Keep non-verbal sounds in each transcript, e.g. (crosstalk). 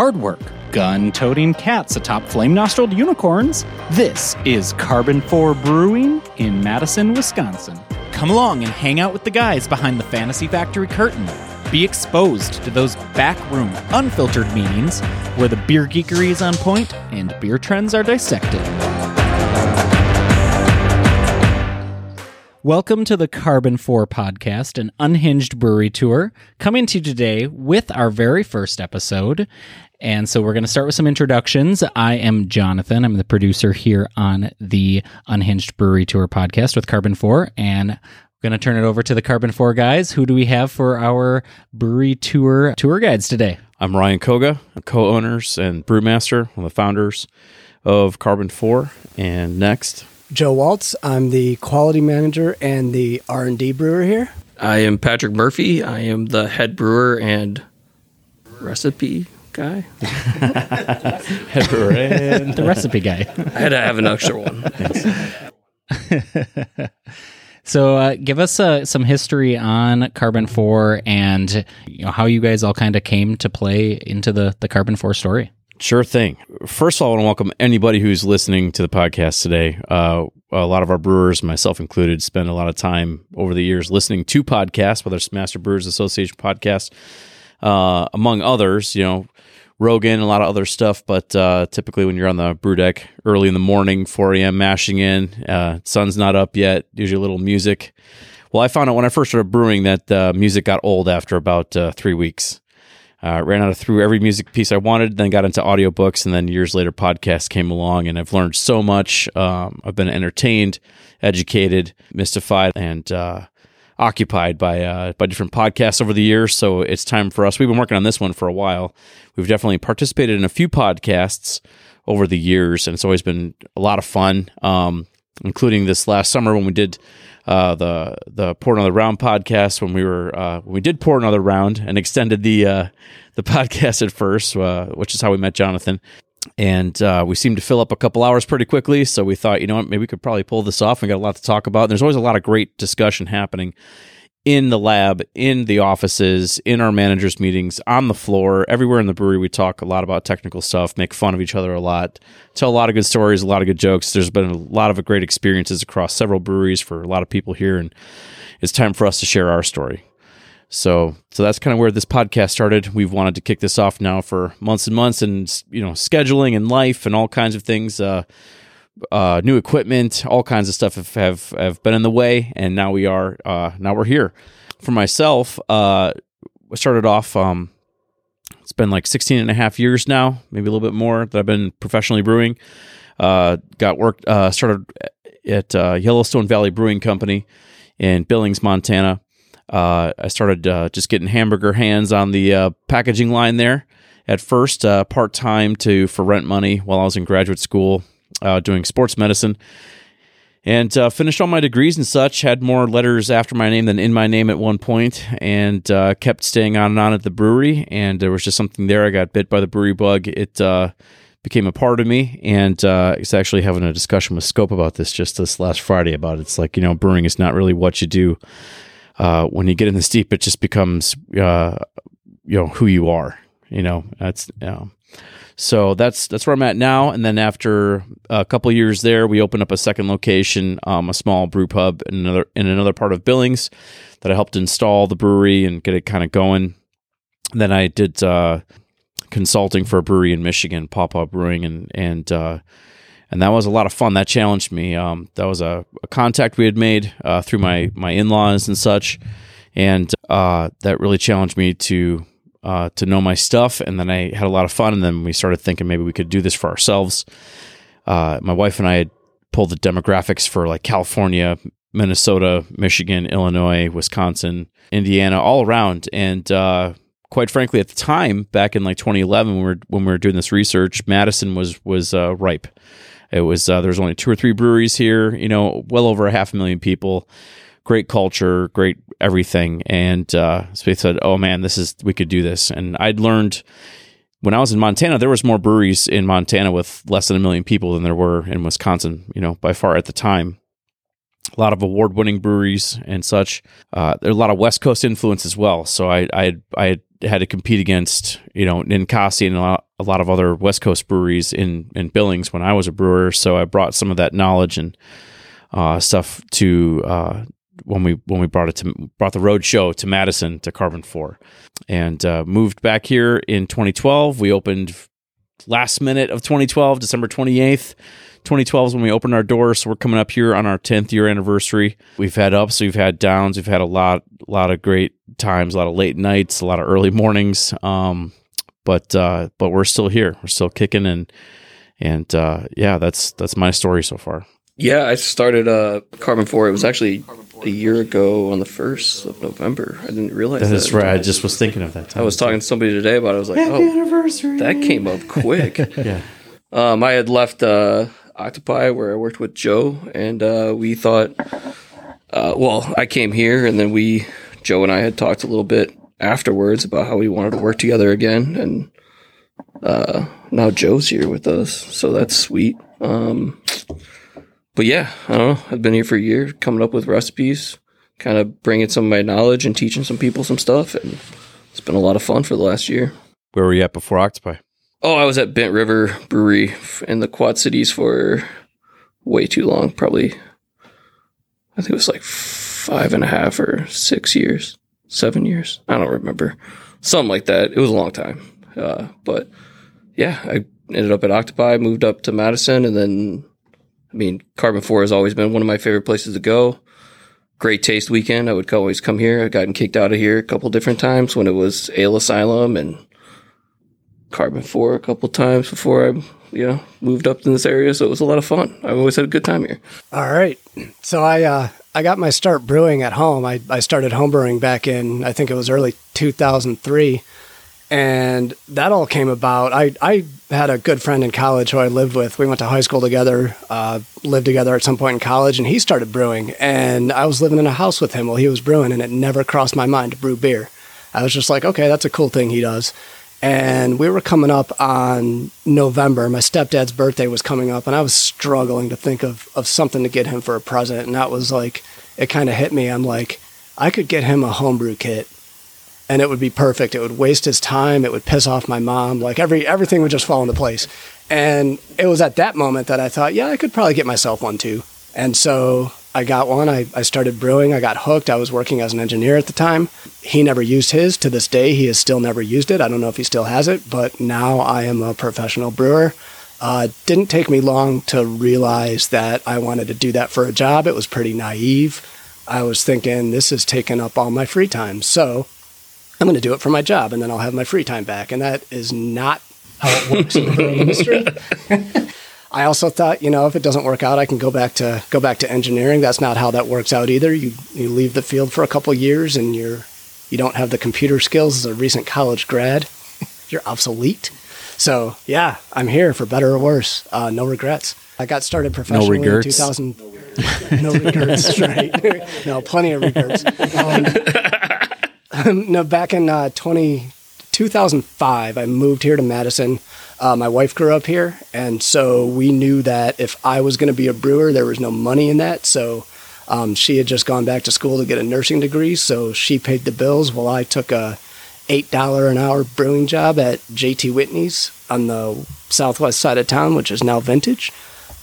hard work, gun toting cats atop flame nostrilled unicorns. This is Karben4 Brewing in Madison, Wisconsin. Come along and hang out with the guys behind the Fantasy Factory curtain. Be exposed to those backroom, unfiltered meetings where the beer geekery is on point and beer trends are dissected. Welcome to the Karben4 podcast, an unhinged brewery tour, coming to you today with our very first episode. And so we're going to start with some introductions. I am Jonathan. I'm the producer here on the Unhinged Brewery Tour podcast with Karben4. And I'm going to turn it over to the Karben4 guys. Who do we have for our brewery tour tour guides today? I'm Ryan Koga, co-owners and brewmaster, one of the founders of Karben4. And next, Joe Waltz. I'm the quality manager and the R&D brewer here. I am Patrick Murphy. I am the head brewer and recipe guy. (laughs) head brewer and The recipe guy. I had to have an extra one. (laughs) So, uh, give us uh, some history on Karben4 and you know, how you guys all kind of came to play into the the Karben4 story. Sure thing. First of all, I want to welcome anybody who's listening to the podcast today. Uh, a lot of our brewers, myself included, spend a lot of time over the years listening to podcasts, whether it's Master Brewers Association podcast, uh, among others. You know, Rogan, a lot of other stuff. But uh, typically, when you're on the brew deck early in the morning, 4 a.m., mashing in, uh, sun's not up yet, usually a little music. Well, I found out when I first started brewing that uh, music got old after about uh, three weeks. Uh, ran out of through every music piece I wanted, then got into audiobooks, and then years later, podcasts came along, and I've learned so much. Um, I've been entertained, educated, mystified, and uh, occupied by uh, by different podcasts over the years. So it's time for us. We've been working on this one for a while. We've definitely participated in a few podcasts over the years, and it's always been a lot of fun. Um, including this last summer when we did uh, the the pour another round podcast when we were uh, when we did pour another round and extended the uh, the (laughs) podcast at first, uh, which is how we met Jonathan. And uh, we seemed to fill up a couple hours pretty quickly, so we thought, you know what, maybe we could probably pull this off. We got a lot to talk about. And there's always a lot of great discussion happening in the lab, in the offices, in our managers' meetings, on the floor, everywhere in the brewery. We talk a lot about technical stuff, make fun of each other a lot, tell a lot of good stories, a lot of good jokes. There's been a lot of great experiences across several breweries for a lot of people here, and it's time for us to share our story. So, so that's kind of where this podcast started. We've wanted to kick this off now for months and months, and you know, scheduling and life and all kinds of things. Uh, uh, new equipment, all kinds of stuff have, have, have been in the way, and now we are uh, now we're here. For myself, uh, I started off. Um, it's been like 16 and a half years now, maybe a little bit more that I've been professionally brewing. Uh, got work uh, started at uh, Yellowstone Valley Brewing Company in Billings, Montana. Uh, I started uh, just getting hamburger hands on the uh, packaging line there at first, part time to for rent money while I was in graduate school uh, doing sports medicine. And uh, finished all my degrees and such. Had more letters after my name than in my name at one point, and uh, kept staying on and on at the brewery. And there was just something there. I got bit by the brewery bug. It uh, became a part of me, and uh, it's actually having a discussion with Scope about this just this last Friday. About it. it's like you know, brewing is not really what you do. Uh, when you get in this deep, it just becomes uh, you know who you are. You know, that's you know, so that's that's where I'm at now. And then after a couple years there, we opened up a second location, um, a small brew pub in another in another part of Billings that I helped install the brewery and get it kind of going. then I did uh, consulting for a brewery in Michigan, Pawpaw Brewing, and and uh, and that was a lot of fun. That challenged me. Um, that was a, a, contact we had made uh, through my my in laws and such, and uh, that really challenged me to uh, to know my stuff. And then I had a lot of fun. And then we started thinking maybe we could do this for ourselves. Uh, my wife and I had pulled the demographics for like California, Minnesota, Michigan, Illinois, Wisconsin, Indiana, all around. And uh, quite frankly, at the time, back in like 2011, when we were when we were doing this research, Madison was was uh, ripe. It was uh, there was only two or three breweries here. You know, well over a half a million people great culture, great everything. And uh, so we said, "Oh man, this is we could do this." And I'd learned when I was in Montana, there was more breweries in Montana with less than a million people than there were in Wisconsin. You know, by far at the time. A lot of award-winning breweries and such. Uh, there's a lot of West Coast influence as well. So I I I had to compete against you know Ninkasi and a lot, a lot of other West Coast breweries in in Billings when I was a brewer. So I brought some of that knowledge and uh, stuff to uh, when we when we brought it to brought the road show to Madison to Karben4, and uh, moved back here in 2012. We opened last minute of 2012, December 28th. 2012 is when we opened our doors, so we're coming up here on our 10th year anniversary. We've had ups, we've had downs, we've had a lot, a lot of great times, a lot of late nights, a lot of early mornings. Um, but uh, but we're still here, we're still kicking, and and uh, yeah, that's that's my story so far. Yeah, I started uh, Karben4. It was actually a year ago on the first of November. I didn't realize that. That's right. I just was thinking of that. Time. I was talking to somebody today about it. I was like, oh, anniversary. that came up quick. (laughs) yeah. Um, I had left uh, Octopi where I worked with Joe, and uh, we thought, uh, well, I came here, and then we, Joe and I had talked a little bit afterwards about how we wanted to work together again, and uh, now Joe's here with us, so that's sweet. Um, but yeah, I don't know. I've been here for a year, coming up with recipes, kind of bringing some of my knowledge and teaching some people some stuff, and it's been a lot of fun for the last year. Where were you at before Octopi? Oh, I was at Bent River Brewery in the Quad Cities for way too long. Probably, I think it was like five and a half or six years, seven years. I don't remember. Something like that. It was a long time. Uh, but yeah, I ended up at Octopi, moved up to Madison, and then, I mean, Karben4 has always been one of my favorite places to go. Great taste weekend. I would always come here. I've gotten kicked out of here a couple different times when it was Ale Asylum and Karben4 a couple times before I, you know, moved up in this area. So it was a lot of fun. I've always had a good time here. All right. So I uh, I got my start brewing at home. I, I started homebrewing back in I think it was early 2003, and that all came about. I I had a good friend in college who I lived with. We went to high school together, uh, lived together at some point in college, and he started brewing. And I was living in a house with him while he was brewing, and it never crossed my mind to brew beer. I was just like, okay, that's a cool thing he does and we were coming up on November. My stepdad's birthday was coming up, and I was struggling to think of, of something to get him for a present. And that was like, it kind of hit me. I'm like, I could get him a homebrew kit, and it would be perfect. It would waste his time. It would piss off my mom. Like every everything would just fall into place. And it was at that moment that I thought, yeah, I could probably get myself one too. And so I got one. I, I started brewing. I got hooked. I was working as an engineer at the time. He never used his. To this day, he has still never used it. I don't know if he still has it, but now I am a professional brewer. Uh, didn't take me long to realize that I wanted to do that for a job. It was pretty naive. I was thinking, this is taking up all my free time. So I'm going to do it for my job and then I'll have my free time back. And that is not how it works in the brewing industry. (laughs) I also thought, you know, if it doesn't work out, I can go back to go back to engineering. That's not how that works out either. You you leave the field for a couple years and you're you don't have the computer skills as a recent college grad. you're obsolete. So yeah, I'm here for better or worse. Uh, no regrets. I got started professionally No in regrets? 2000. (laughs) No regrets, (laughs) right? no, plenty of regrets. Um, (laughs) no, back in uh, 20, 2005, I moved here to Madison. Uh, my wife grew up here, and so we knew that if I was going to be a brewer, there was no money in that. So um, she had just gone back to school to get a nursing degree, so she paid the bills while I took a eight dollar an hour brewing job at JT Whitney's on the southwest side of town, which is now Vintage.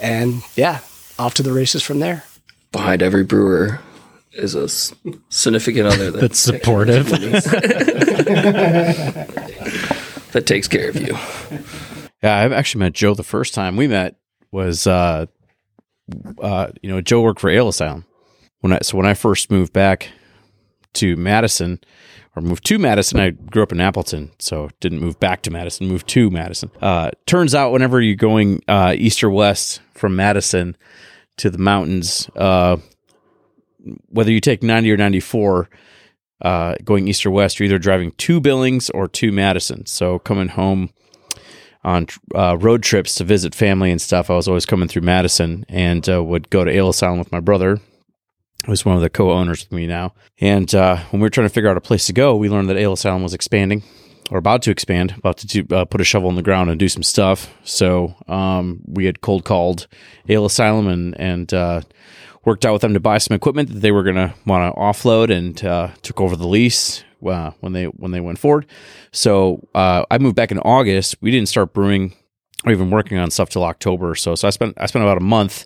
And yeah, off to the races from there. Behind every brewer is a significant other that, (laughs) That's supportive. (laughs) that takes care of you. Yeah, I've actually met Joe the first time we met was uh uh you know, Joe worked for Ale Asylum. When I so when I first moved back to Madison or moved to Madison, I grew up in Appleton, so didn't move back to Madison, moved to Madison. Uh turns out whenever you're going uh east or west from Madison to the mountains, uh whether you take 90 or 94 uh, going east or west, you're either driving to Billings or to Madison. So coming home on uh, road trips to visit family and stuff, I was always coming through Madison and uh, would go to Ale Asylum with my brother, who's one of the co-owners with me now. And uh, when we were trying to figure out a place to go, we learned that Ale Asylum was expanding or about to expand, about to do, uh, put a shovel in the ground and do some stuff. So um, we had cold called Ale Asylum and and uh, worked out with them to buy some equipment that they were going to want to offload and uh, took over the lease. uh, when they when they went forward. So uh, I moved back in August. We didn't start brewing or even working on stuff till October. or So so I spent I spent about a month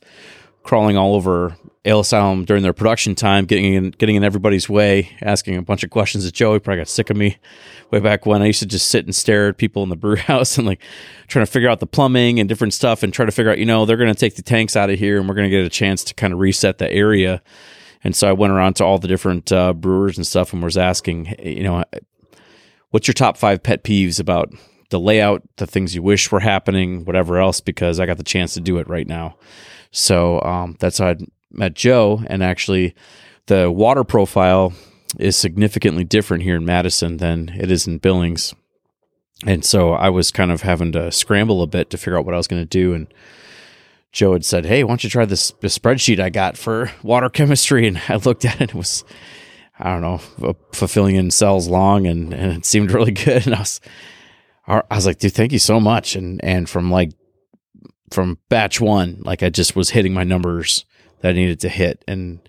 crawling all over Ale Asylum during their production time, getting in getting in everybody's way, asking a bunch of questions at Joe. He probably got sick of me way back when I used to just sit and stare at people in the brew (laughs) house and like trying to figure out the plumbing and different stuff and try to figure out, you know, they're going to take the tanks out of here and we're going to get a chance to kind of reset the area. And so I went around to all the different uh, brewers and stuff and was asking, you know, what's your top five pet peeves about the layout, the things you wish were happening, whatever else, because I got the chance to do it right now. So um, that's how I met Joe. And actually, the water profile is significantly different here in Madison than it is in Billings. And so I was kind of having to scramble a bit to figure out what I was going to do. And Joe had said, Hey, why don't you try this, this spreadsheet I got for (laughs) water chemistry? And I looked at it, and it was, I don't know, fulfilling in cells long and, and it seemed really (laughs) good. And I was, I was like, dude, thank you so much. And, and from like, from batch one, like I just was hitting my numbers that I needed to hit. And,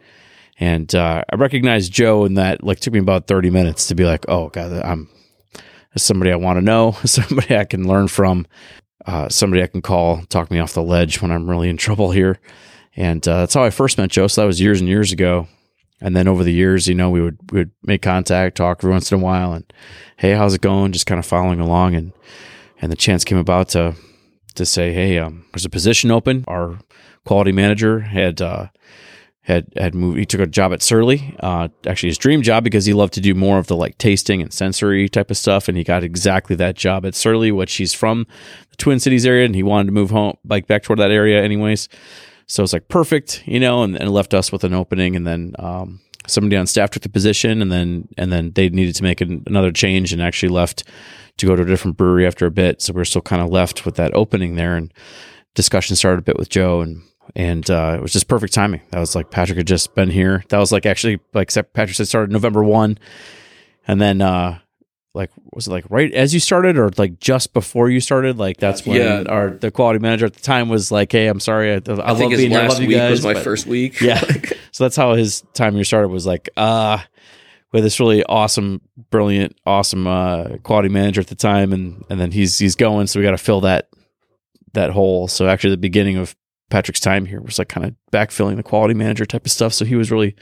and uh, I recognized Joe in that like took me about 30 minutes to be like, oh God, I'm somebody I want to know, (laughs) somebody I can learn from, uh, somebody I can call, talk me off the ledge when I'm really in trouble here. And uh, that's how I first met Joe. So that was years and years ago. And then over the years, you know, we would we would make contact, talk every once in a while, and hey, how's it going? Just kind of following along, and and the chance came about to to say, hey, um, there's a position open. Our quality manager had uh, had had moved. He took a job at Surly, uh, actually his dream job because he loved to do more of the like tasting and sensory type of stuff, and he got exactly that job at Surly, which he's from the Twin Cities area, and he wanted to move home, like back toward that area, anyways. So it's like perfect, you know, and, and left us with an opening, and then um, somebody on staff took the position, and then and then they needed to make an, another change, and actually left to go to a different brewery after a bit. So we are still kind of left with that opening there, and discussion started a bit with Joe, and and uh, it was just perfect timing. That was like Patrick had just been here. That was like actually like Patrick said started November one, and then uh, like was it like right as you started or like just before you started? Like that's when yeah. our the quality manager at the time was like, "Hey, I'm sorry, I, I, I love being here. I love you guys." Was my but, first week. Yeah, (laughs) so that's how his time here started. Was like, uh we had this really awesome, brilliant, awesome uh, quality manager at the time, and and then he's he's going, so we got to fill that that hole. So actually, the beginning of Patrick's time here was like kind of backfilling the quality manager type of stuff. So he was really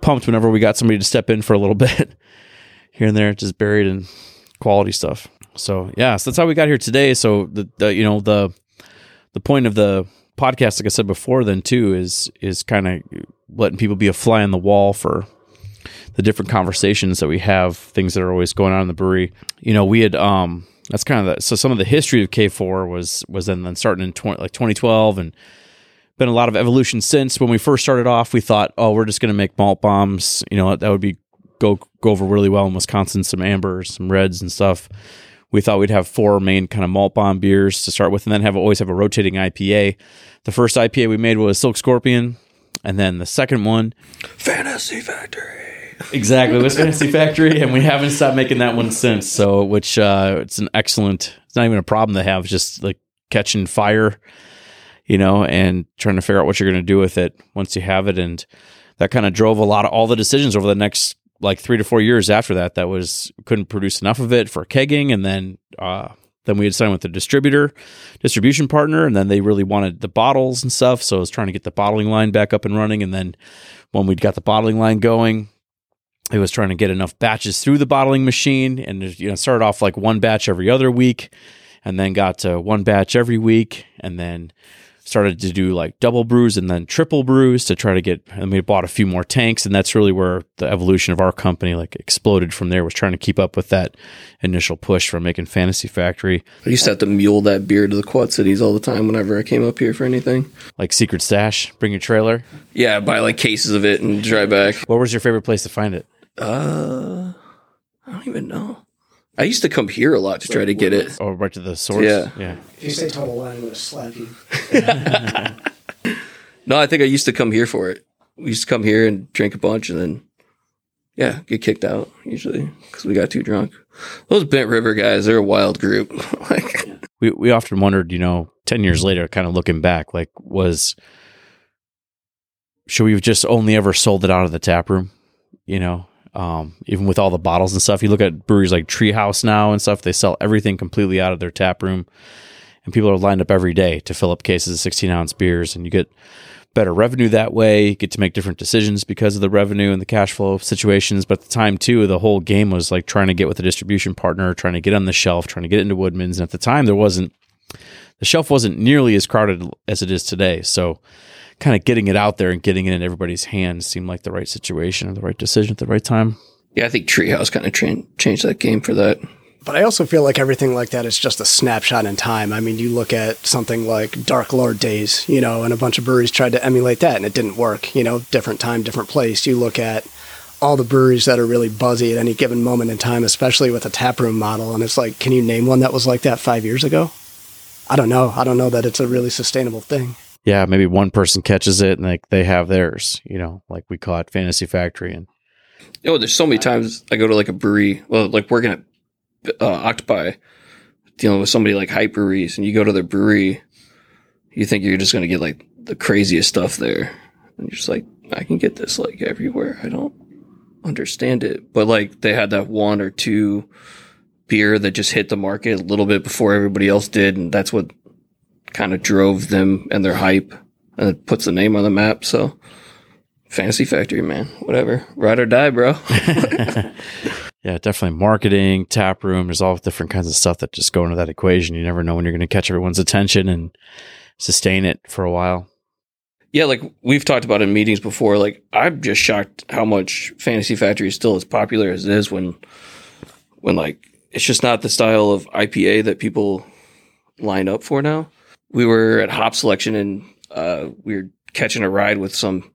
pumped whenever we got somebody to step in for a little (laughs) bit here and there, just buried in quality stuff. So yeah, so that's how we got here today. So the, the you know the the point of the podcast, like I said before, then too is is kind of letting people be a fly on the wall for the different conversations that we have, things that are always going on in the brewery. You know, we had um that's kind of the so some of the history of K4 was was then then starting in 20, like 2012 and been a lot of evolution since. When we first started off, we thought, oh, we're just going to make malt bombs. You know, that would be go go over really well in Wisconsin. Some ambers, some reds, and stuff. We thought we'd have four main kind of malt bomb beers to start with, and then have always have a rotating IPA. The first IPA we made was Silk Scorpion, and then the second one, Fantasy Factory. Exactly, was Fantasy Factory, and we haven't stopped making that one since. So, which uh, it's an excellent. It's not even a problem to have, just like catching fire you know, and trying to figure out what you're going to do with it once you have it. And that kind of drove a lot of all the decisions over the next like three to four years after that. That was couldn't produce enough of it for kegging, and then uh, then we had signed with the distributor, distribution partner, and then they really wanted the bottles and stuff. So I was trying to get the bottling line back up and running, and then when we'd got the bottling line going, it was trying to get enough batches through the bottling machine, and you know started off like one batch every other week, and then got to one batch every week, and then started to do like double brews and then triple brews to try to get and we bought a few more tanks and that's really where the evolution of our company like exploded from there was trying to keep up with that initial push from making fantasy factory. I used to have to mule that beer to the quad cities all the time whenever i came up here for anything. Like secret stash bring your trailer. Yeah buy like cases of it and drive back. What was your favorite place to find it uh i don't even know I used to come here a lot to try to get it. Oh, right to the source. Yeah, yeah. If you say Total Wine, I'm going to slap you. no, I think I used to come here for it. We used to come here and drink a bunch, and then yeah, get kicked out usually because we got too drunk. Those Bent River guys, they're a wild group. (laughs) like, we we often wondered, you know, ten years later, kind of looking back, like was should we have just only ever sold it out of the tap room? You know, Um, even with all the bottles and stuff, you look at breweries like Treehouse now and stuff. They sell everything completely out of their tap room, and people are lined up every day to fill up cases of 16 ounce beers, and you get better revenue that way. You get to make different decisions because of the revenue and the cash flow situations. But at the time too, the whole game was like trying to get with a distribution partner, trying to get on the shelf, trying to get into Woodman's. And at the time, there wasn't the shelf wasn't nearly as crowded as it is today. So kind of getting it out there and getting it in everybody's hands seemed like the right situation and the right decision at the right time. Yeah, I think Treehouse kind of tra- changed that game for that. But I also feel like everything like that is just a snapshot in time. I mean, you look at something like Dark Lord Days, you know, and a bunch of breweries tried to emulate that and it didn't work, you know, different time, different place. You look at all the breweries that are really buzzy at any given moment in time, especially with a taproom model. And it's like, can you name one that was like that five years ago? I don't know. I don't know that it's a really sustainable thing. Yeah, maybe one person catches it and like they have theirs, you know, like we caught Fantasy Factory and know, there's so many times I go to like a brewery, well, like working at uh, Octopi, dealing with somebody like Hype Breweries, and you go to their brewery, you think you're just going to get like the craziest stuff there. And you're just like, I can get this like everywhere. I don't understand it. But like they had that one or two beer that just hit the market a little bit before everybody else did. And that's what kind of drove them and their hype and it puts the name on the map. So Fantasy Factory, man, whatever. Ride or die, bro. (laughs) yeah, definitely marketing, tap room. There's all different kinds of stuff that just go into that equation. You never know when you're going to catch everyone's attention and sustain it for a while. Yeah, like we've talked about in meetings before. Like I'm just shocked how much Fantasy Factory is still as popular as it is when, when like it's just not the style of IPA that people line up for now. We were at Hop Selection and uh, we were catching a ride with some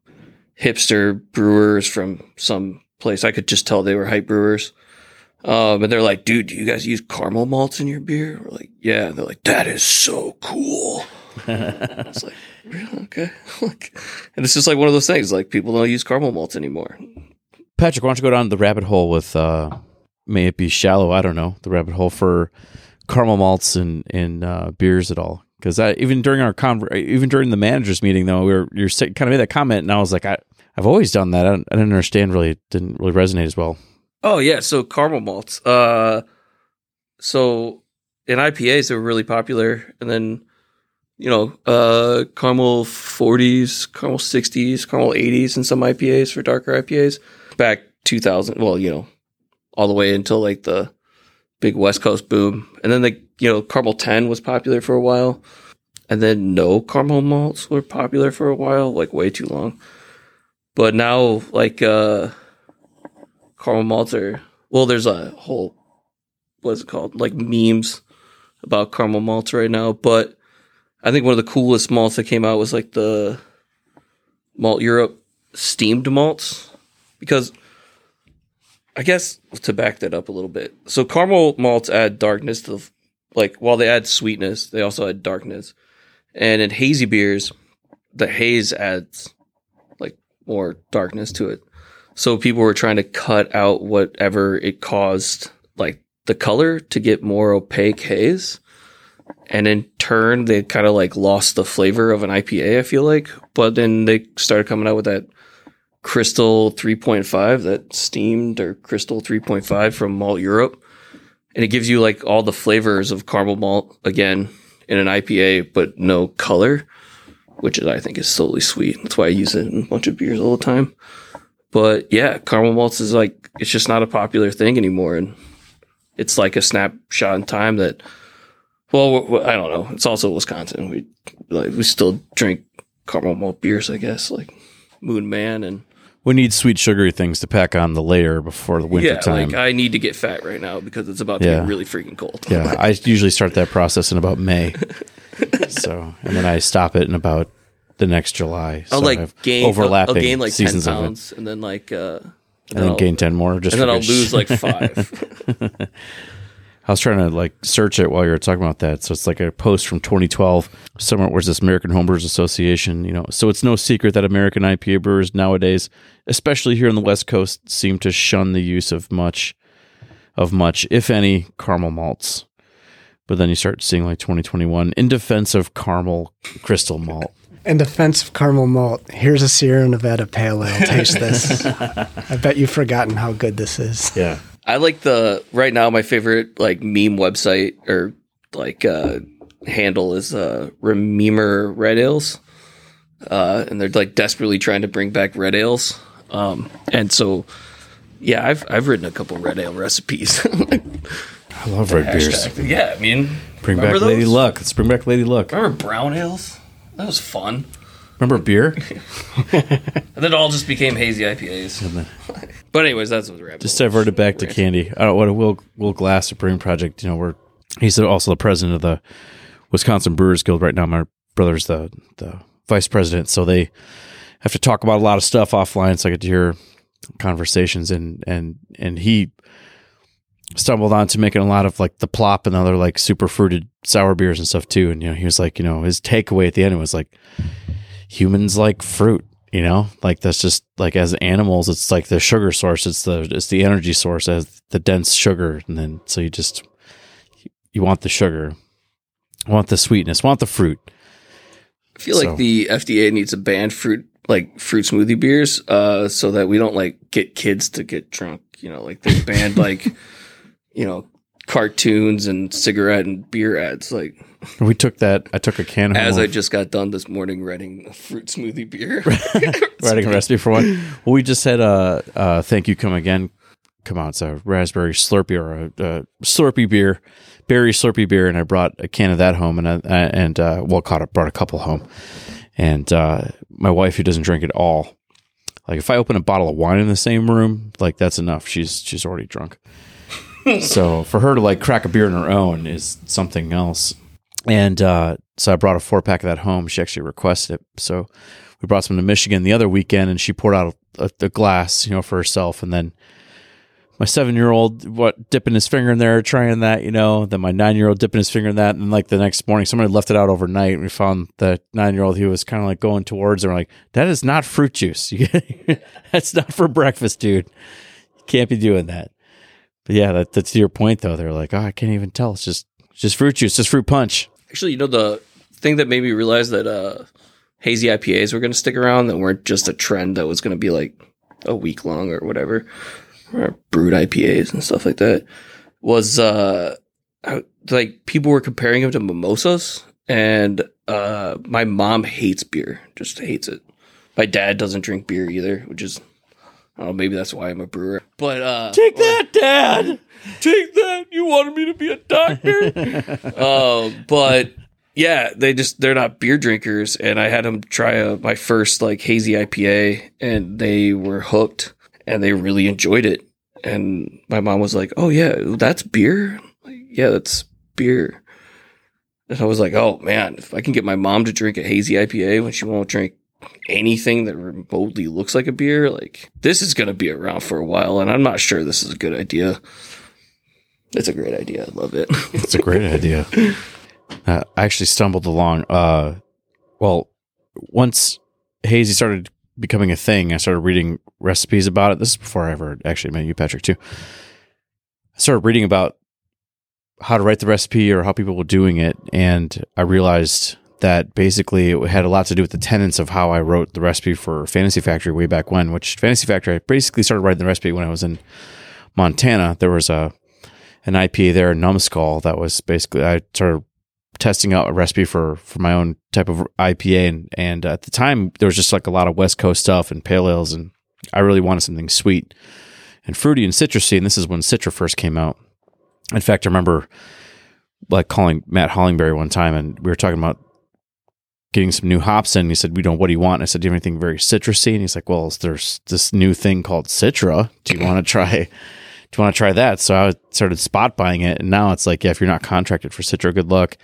hipster brewers from some place. I could just tell they were hype brewers. Um, and they're like, dude, do you guys use caramel malts in your beer? We're like, yeah. And they're like, that is so cool. it's like, really? okay. (laughs) like, and it's just like one of those things. Like people don't use caramel malts anymore. Patrick, why don't you go down the rabbit hole with, uh, may it be shallow? I don't know the rabbit hole for caramel malts and and uh, beers at all. Because even during our conver- even during the managers meeting, though, we were you're kind of made that comment, and I was like, I I've always done that. I, don't, I didn't understand really. It didn't really resonate as well. Oh yeah, so caramel malts. Uh, so in IPAs they were really popular, and then you know, uh, caramel forties, caramel sixties, caramel eighties, and some IPAs for darker IPAs back two thousand. Well, you know, all the way until like the big West Coast boom, and then the you know caramel ten was popular for a while, and then no caramel malts were popular for a while, like way too long. But now, like uh, caramel malts are well, there's a whole what's it called, like memes about caramel malts right now. But I think one of the coolest malts that came out was like the Malteurop steamed malts because I guess to back that up a little bit. So caramel malts add darkness to the, like while they add sweetness, they also add darkness. And in hazy beers, the haze adds like more darkness to it. So people were trying to cut out whatever it caused like the color to get more opaque haze. And in turn, they kind of like lost the flavor of an IPA, I feel like. But then they started coming out with that Crystal 3.5, that steamed or Crystal 3.5 from Malteurop. And it gives you like all the flavors of caramel malt again in an IPA, but no color, which is, I think is solely sweet. That's why I use it in a bunch of beers all the time. But yeah, caramel malts is like, it's just not a popular thing anymore. And it's like a snapshot in time that, well, I don't know. It's also Wisconsin. We like, we still drink caramel malt beers, I guess, like Moon Man and We need sweet sugary things to pack on the layer before the winter yeah, time. like I need to get fat right now because it's about to Yeah. get really freaking cold. yeah, (laughs) I usually start that process in about May. so, and then I stop it in about the next July. So I'll I like have gain overlapping I'll gain like ten seasons of it. pounds and then like uh and And then I'll- gain ten more. Just and then I'll lose sh- like (laughs) five. (laughs) I was trying to like search it while you were talking about that. So it's like a post from 2012. Somewhere where's this American Homebrewers Association? You know, so it's no secret that American IPA brewers nowadays, especially here on the West Coast, seem to shun the use of much, of much, if any, caramel malts. But then you start seeing like 2021 in defense of caramel crystal malt. In defense of caramel malt, here's a Sierra Nevada pale ale. Taste this. (laughs) I bet you've forgotten how good this is. Yeah. I like the right now. My favorite like meme website or like uh, handle is uh, Rememer Red Ales, uh, and they're like desperately trying to bring back red ales. Um, and so, yeah, I've I've written a couple red ale recipes. (laughs) I love red beers. Hashtag- Yeah, I mean, Bring back Lady? Luck. Let's bring back Lady Luck. Remember brown ales? That was fun. Remember beer? (laughs) And then it all just became hazy IPAs. (laughs) but anyways, that's what rabbit. Just hole. diverted back to candy. I don't what a Will Will Glass brewing project. You know, we're he's also the president of the Wisconsin Brewers Guild right now. My brother's the the vice president, so they have to talk about a lot of stuff offline. So I get to hear conversations and and and he stumbled on to making a lot of like the plop and other like super fruited sour beers and stuff too. And you know, he was like, you know, his takeaway at the end was like humans like fruit you know like that's just like as animals it's like the sugar source it's the it's the energy source as the dense sugar and then so you just you want the sugar want the sweetness want the fruit I feel So- like the FDA needs to ban fruit like fruit smoothie beers, uh, so that we don't like get kids to get drunk. You know, like they banned (laughs) like you know cartoons and cigarette and beer ads. Like we took that i took a can as home I just got done this morning writing a fruit smoothie beer. (laughs) writing a recipe for one. Well we just had a uh thank you come again. Come on it's a raspberry slurpee or a, a slurpee beer berry slurpee beer and i brought a can of that home and I, I and uh well caught it brought a couple home. And uh my wife who doesn't drink at all like if i open a bottle of wine in the same room like that's enough. She's she's already drunk so for her to like crack a beer on her own is something else and uh so i brought a four pack of that home she actually requested it so we brought some to Michigan the other weekend, and she poured out a, a, glass, you know, for herself. And then my seven year old, what, dipping his finger in there, trying that, you know. Then my nine year old dipping his finger in that, and like the next morning, somebody left it out overnight. And we found the nine year old he was kind of like going towards, and we're like, that is not fruit juice. (laughs) That's not for breakfast, dude. You can't be doing that. But yeah, that, that's your point though. They're like, oh, I can't even tell. It's just it's just fruit juice, just fruit punch. Actually, you know the thing that made me realize that uh, hazy IPAs were going to stick around, that weren't just a trend that was going to be like a week long or whatever, or brewed IPAs and stuff like that, was uh, like people were comparing them to mimosas, and uh, my mom hates beer, just hates it. My dad doesn't drink beer either, which is. I maybe that's why I'm a brewer. But uh Take that, Dad. (laughs) take that. You wanted me to be a doctor. uh, (laughs) but yeah, they just they're not beer drinkers, and I had them try a, my first like hazy IPA, and they were hooked, and they really enjoyed it. And my mom was like, "Oh yeah, that's beer. Like, yeah, that's beer." And I was like, "Oh man, if I can get my mom to drink a hazy IPA when she won't drink." Anything that remotely looks like a beer like this is going to be around for a while and i'm not sure this is a good idea it's a great idea i love it (laughs) It's a great idea. Uh, I actually stumbled along. Uh, well, once hazy started becoming a thing, I started reading recipes about it. This is before I ever actually met you, Patrick, too. I started reading about how to write the recipe or how people were doing it, and I realized that basically had a lot to do with the tenets of how I wrote the recipe for Fantasy Factory way back when. Which Fantasy Factory, I basically started writing the recipe when I was in Montana. There was a an IPA there, Numbskull, that was basically I started testing out a recipe for for my own type of IPA, and and at the time there was just like a lot of West Coast stuff and pale ales, and I really wanted something sweet and fruity and citrusy, and this is when Citra first came out. In fact, I remember like calling Matt Hollingbery one time, and we were talking about getting some new hops in. And he said, "We don't. What do you want?" And I said, "Do you have anything very citrusy?" And he's like, "Well, there's this new thing called Citra. Do you want to try?" Do you want to try that? So I started spot buying it, and now it's like, yeah, if you're not contracted for Citra, good luck.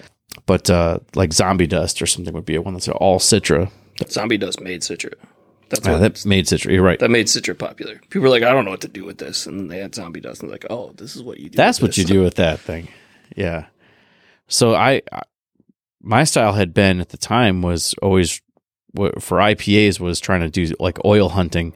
But uh, like Zombie Dust or something would be a one that's all Citra. zombie dust made citra that's what that made Citra. You're right. that made citra popular people were like i don't know what to do with this and they had zombie dust and like oh this is what you do That's what you do with that thing. Yeah. So I my style had been at the time was always for IPAs was trying to do like oil hunting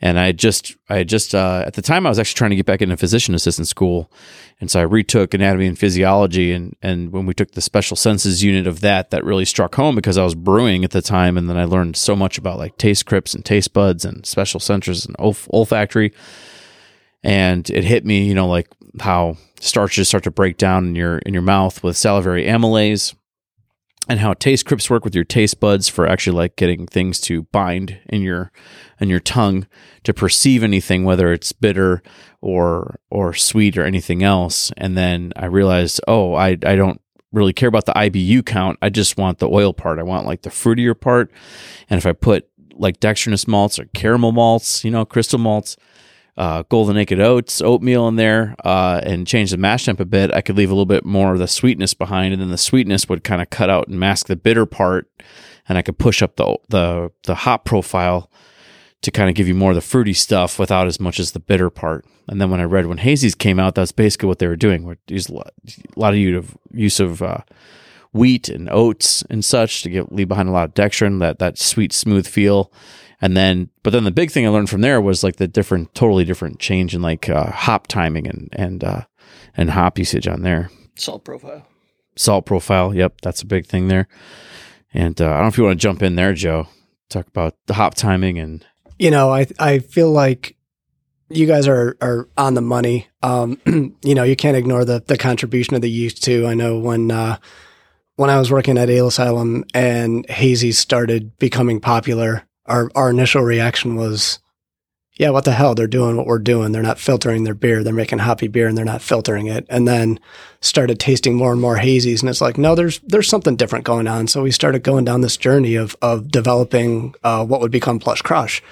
And I just, I just, uh, at the time I was actually trying to get back into physician assistant school. And so I retook anatomy and physiology. And, and when we took the special senses unit of that, that really struck home because I was brewing at the time. And then I learned so much about like taste crypts and taste buds and special sensors and olf- olfactory. And it hit me, you know, like how starches start to break down in your, in your mouth with salivary amylase and how taste crypts work with your taste buds for actually like getting things to bind in your in your tongue to perceive anything whether it's bitter or or sweet or anything else. And then i realized oh i i don't really care about the ibu count. I just want the oil part. I want like the fruitier part. And if i put like dextrinous malts or caramel malts you know crystal malts uh, golden naked oats, oatmeal in there, uh, and change the mash temp a bit, I could leave a little bit more of the sweetness behind, and then the sweetness would kind of cut out and mask the bitter part, and I could push up the the the profile to kind of give you more of the fruity stuff without as much as the bitter part. And then when I read when hazies came out, that's basically what they were doing. Where use a lot of use of uh, wheat and oats and such to get leave behind a lot of dextrin, that that sweet smooth feel and then but then the big thing I learned from there was like the different, totally different change in like uh, hop timing and and uh, and hop usage on there. Salt profile. Salt profile. Yep, that's a big thing there. And uh, I don't know if you want to jump in there, Joe. Talk about the hop timing and. You know, I I feel like you guys are are on the money. Um, (clears throat) you know, you can't ignore the the contribution of the yeast too. I know when uh, when I was working at Ale Asylum and hazy started becoming popular, our our initial reaction was, yeah, what the hell? They're doing what we're doing. They're not filtering their beer. They're making hoppy beer and they're not filtering it. And then started tasting more and more hazies, and it's like, no, there's there's something different going on. So we started going down this journey of of developing uh, what would become Plush Crush.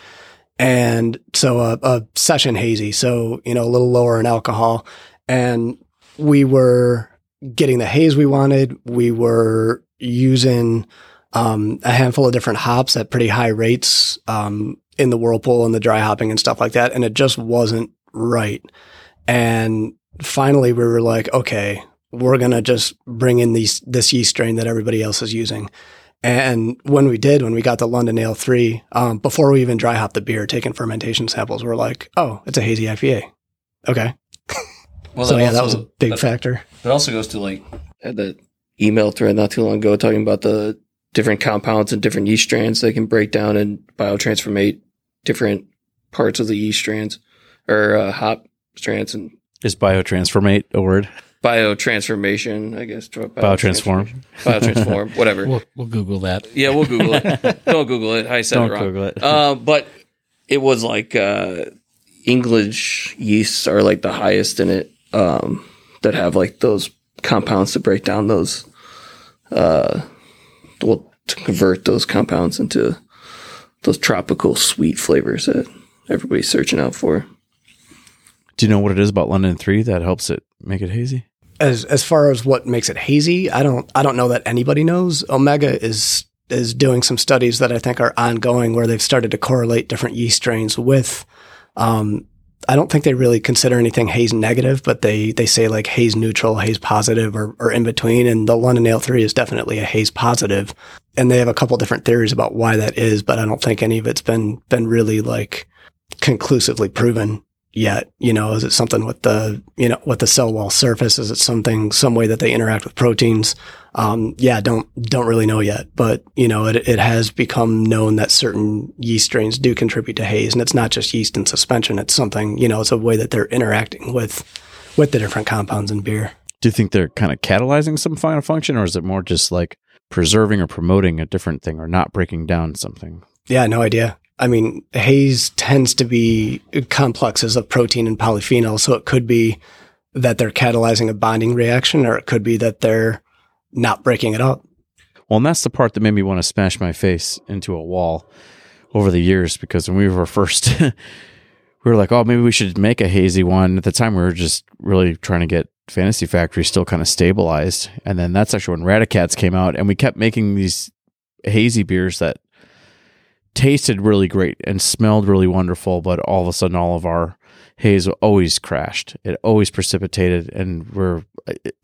And so a, a session hazy, so you know a little lower in alcohol, and we were getting the haze we wanted. We were using um, a handful of different hops at pretty high rates um, in the whirlpool and the dry hopping and stuff like that, and it just wasn't right. And finally, we were like, okay, we're gonna just bring in these this yeast strain that everybody else is using. And when we did, when we got the London Ale three, um, before we even dry hopped the beer, taking fermentation samples, we're like, oh, it's a hazy IPA. Okay. (laughs) Well, so yeah, also, that was a big that, factor. It also goes to like the email thread not too long ago talking about the different compounds and different yeast strands. They can break down and biotransformate different parts of the yeast strands or uh, hop strands and is biotransformate a word? Biotransformation, I guess. Biotransform. Biotransform, (laughs) whatever. We'll, we'll, Google that. Yeah, we'll Google it. (laughs) Don't Google it. I said Don't it wrong. Google it. Uh, but it was like uh, English yeasts are like the highest in it um, that have like those compounds to break down those uh, well, to convert those compounds into those tropical sweet flavors that everybody's searching out for. Do you know what it is about London Three that helps it make it hazy? As as far as what makes it hazy, I don't I don't know that anybody knows. Omega is is doing some studies that I think are ongoing where they've started to correlate different yeast strains with um, I don't think they really consider anything haze negative, but they they say like haze neutral, haze positive, or, or in between. And the London Ale Three is definitely a haze positive, and they have a couple different theories about why that is, but I don't think any of it's been been really like conclusively proven yet. You know, is it something with the you know with the cell wall surface? Is it something some way that they interact with proteins? Um, yeah, don't don't really know yet, but you know, it it has become known that certain yeast strains do contribute to haze, and it's not just yeast in suspension. It's something you know, it's a way that they're interacting with with the different compounds in beer. Do you think they're kind of catalyzing some final function, or is it more just like preserving or promoting a different thing, or not breaking down something? Yeah, no idea. I mean, haze tends to be complexes of protein and polyphenol, so it could be that they're catalyzing a bonding reaction, or it could be that they're not breaking it up. Well, and that's the part that made me want to smash my face into a wall over the years because when we were first, (laughs) we were like, oh, maybe we should make a hazy one. At the time, we were just really trying to get Fantasy Factory still kind of stabilized. And then that's actually when Radicats came out, and we kept making these hazy beers that tasted really great and smelled really wonderful, but all of a sudden, all of our haze always crashed. It always precipitated, and we're,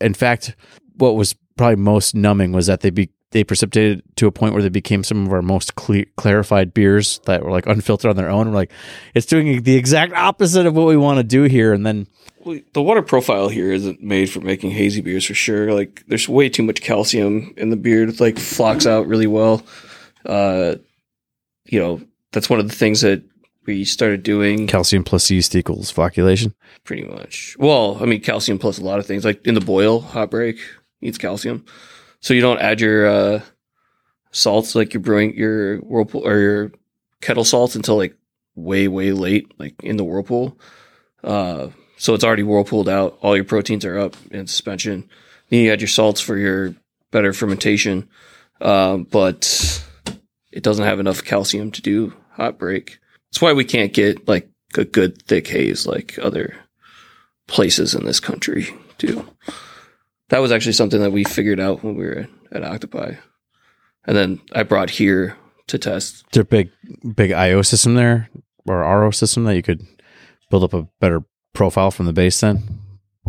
in fact, what was probably most numbing was that they be they precipitated to a point where they became some of our most cle clarified beers that were like unfiltered on their own. We're like, it's doing the exact opposite of what we want to do here. And then Well, the water profile here isn't made for making hazy beers for sure. Like, there's way too much calcium in the beer. It like flocks out really well. Uh, you know, that's one of the things that we started doing calcium plus yeast equals flocculation. pretty much. Well, I mean, calcium plus a lot of things. Like in the boil, hot break needs calcium. So you don't add your uh, salts like you're brewing your whirlpool or your kettle salts until like way, way late, like in the whirlpool. Uh, so it's already whirlpooled out. All your proteins are up in suspension. Then you add your salts for your better fermentation. Um, but it doesn't have enough calcium to do hot break. That's why we can't get like a good thick haze like other places in this country do. That was actually something that we figured out when we were at Octopi. And then I brought here to test. Is there a big, big IO system there or RO system that you could build up a better profile from the base then?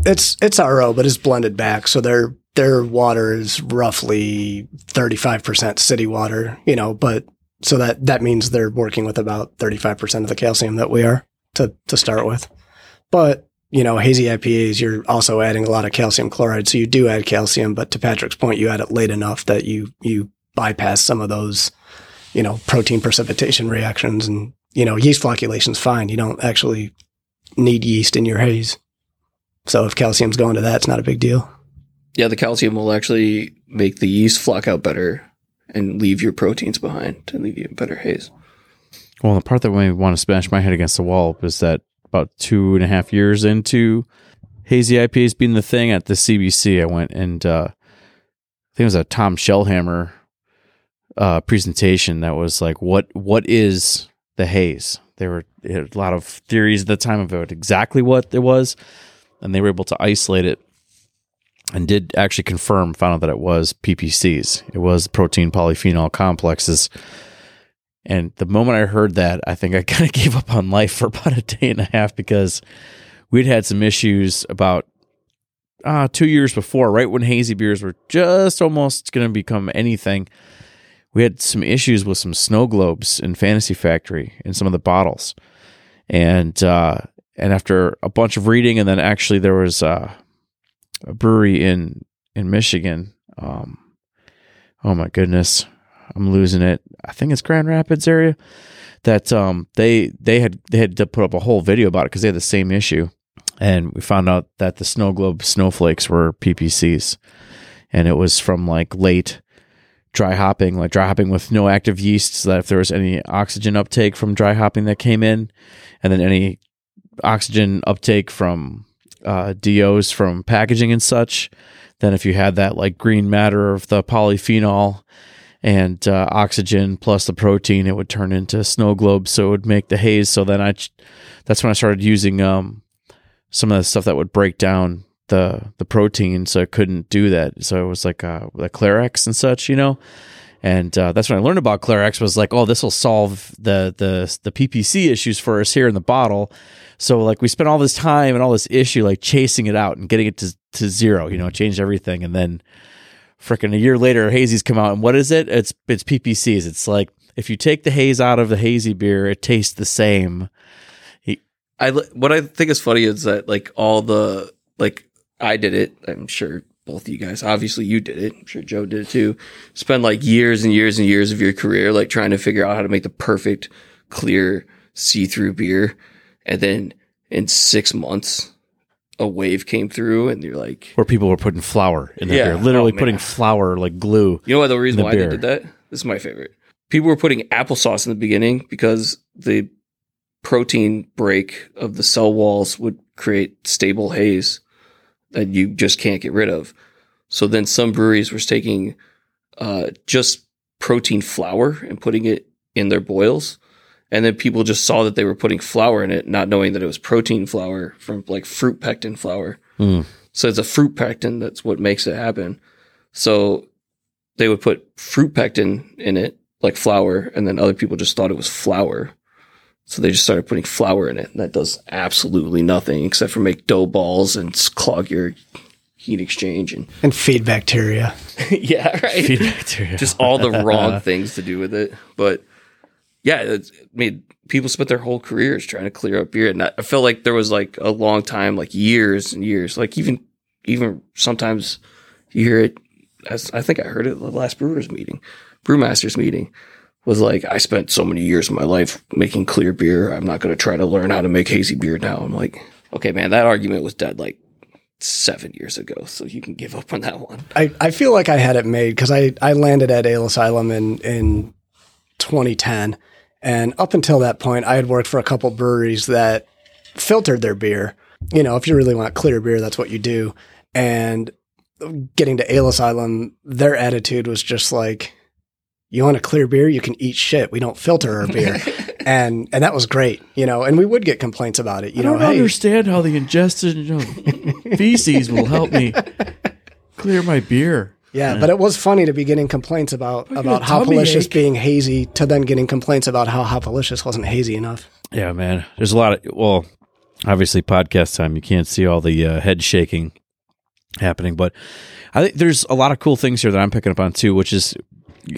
It's it's RO, but it's blended back, so their their water is roughly thirty five percent city water. You know, but so that that means they're working with about thirty five percent of the calcium that we are to to start with. But you know, hazy IPAs, you're also adding a lot of calcium chloride, so you do add calcium. But to Patrick's point, you add it late enough that you you bypass some of those, you know, protein precipitation reactions, and you know, yeast flocculation's fine. You don't actually need yeast in your haze. So if calcium's going to that, it's not a big deal. Yeah, the calcium will actually make the yeast flock out better and leave your proteins behind and leave you a better haze. Well, the part that made me want to smash my head against the wall is that about two and a half years into hazy IPAs being the thing at the CBC, I went and uh, I think it was a Tom Shellhammer uh, presentation that was like, "What what is the haze?" There were a lot of theories at the time about exactly what it was, and they were able to isolate it and did actually confirm, found out that it was PPCs. It was protein polyphenol complexes. And the moment I heard that, I think I (laughs) kind of gave up on life for about a day and a half because we'd had some issues about uh, two years before, right when hazy beers were just almost going to become anything. We had some issues with some snow globes in Fantasy Factory and some of the bottles, and uh, and after a bunch of reading, and then actually there was uh, a brewery in in Michigan. Um, oh my goodness, I'm losing it. I think it's Grand Rapids area. That um they they had they had to put up a whole video about it because they had the same issue, and we found out that the snow globe snowflakes were PPCs, and it was from like late dry hopping, like dry hopping with no active yeast, so that if there was any oxygen uptake from dry hopping that came in, and then any oxygen uptake from uh, DOs from packaging and such, then if you had that like green matter of the polyphenol and uh, oxygen plus the protein, it would turn into snow globes. So it would make the haze. So then I, that's when I started using um, some of the stuff that would break down the the protein, so I couldn't do that. So it was like uh, the Clarex and such, you know. And uh, that's when I learned about Clarex. Was like, oh, this will solve the the the PPC issues for us here in the bottle. So like we spent all this time and all this issue like chasing it out and getting it to to zero. You know, changed everything, and then freaking a year later, hazy's come out, and what is it? It's it's PPCs. It's like if you take the haze out of the hazy beer, it tastes the same. I what I think is funny is that like all the like I did it. I'm sure both of you guys, obviously you did it. I'm sure Joe did it too. Spend like years and years and years of your career like trying to figure out how to make the perfect clear see-through beer, and then in six months, a wave came through, and you're like, Where people were putting flour in their Yeah. beer, literally Oh, putting flour like glue. You know what the reason the why they did that? This is my favorite. People were putting applesauce in the beginning because the protein break of the cell walls would create stable haze that you just can't get rid of. So then some breweries were taking uh, just protein flour and putting it in their boils. And then people just saw that they were putting flour in it, not knowing that it was protein flour from like fruit pectin flour. Mm. So it's a fruit pectin that's what makes it happen. So they would put fruit pectin in it, like flour, and then other people just thought it was flour. So they just started putting flour in it, and that does absolutely nothing except for make dough balls and clog your heat exchange and And feed bacteria. (laughs) yeah, right. Feed bacteria. Just all the wrong (laughs) things to do with it. But yeah, I mean people spent their whole careers trying to clear up beer, and I I felt like there was like a long time, like years and years, like even even sometimes you hear it. As I think I heard it at the last brewers meeting, brewmasters meeting was like I spent so many years of my life making clear beer. I'm not going to try to learn how to make hazy beer now. I'm like, okay, man, that argument was dead like seven years ago, so you can give up on that one. I, I feel like I had it made because I, I landed at Ale Asylum in, in 2010. And up until that point, I had worked for a couple breweries that filtered their beer. You know, if you really want clear beer, that's what you do. And getting to Ale Asylum, their attitude was just like, you want a clear beer? You can eat shit. We don't filter our beer. (laughs) and and that was great, you know, and we would get complaints about it. You know, I know, don't hey, understand how the ingestion of feces will help me (laughs) clear my beer. Yeah, but it was funny to be getting complaints about get about a how tummy Hopalicious ache. being hazy to then getting complaints about how Hopalicious wasn't hazy enough. Yeah, man. There's a lot of well, obviously podcast time. You can't see all the uh, head shaking happening, but I think there's a lot of cool things here that I'm picking up on too, which is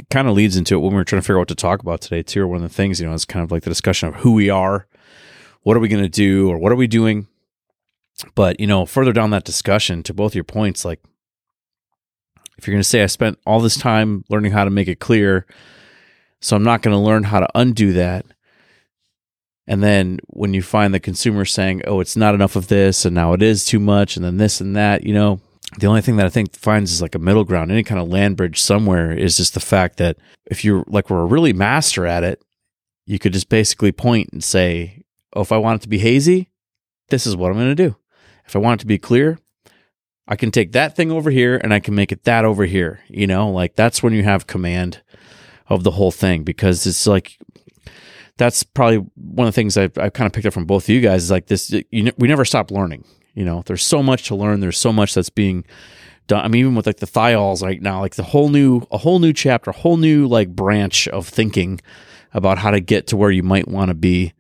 kind of leads into it when we were trying to figure out what to talk about today too. Or one of the things, you know, is kind of like the discussion of who we are, what are we going to do, or what are we doing. But you know, further down that discussion, to both your points, like if you're going to say I spent all this time learning how to make it clear, so I'm not going to learn how to undo that. And then when you find the consumer saying, "Oh, it's not enough of this, and now it is too much," and then this and that, you know, the only thing that I think finds is like a middle ground, any kind of land bridge somewhere, is just the fact that if you're like we're a really master at it, you could just basically point and say, "Oh, if I want it to be hazy, this is what I'm going to do. If I want it to be clear, I can take that thing over here and I can make it that over here." You know, like that's when you have command of the whole thing because it's like that's probably one of the things I've, I've kind of picked up from both of you guys is like this you, we never stop learning you know? There's so much to learn. There's so much that's being done. I mean even with like the thiols right now like the whole new a whole new chapter a whole new like branch of thinking about how to get to where you might want to be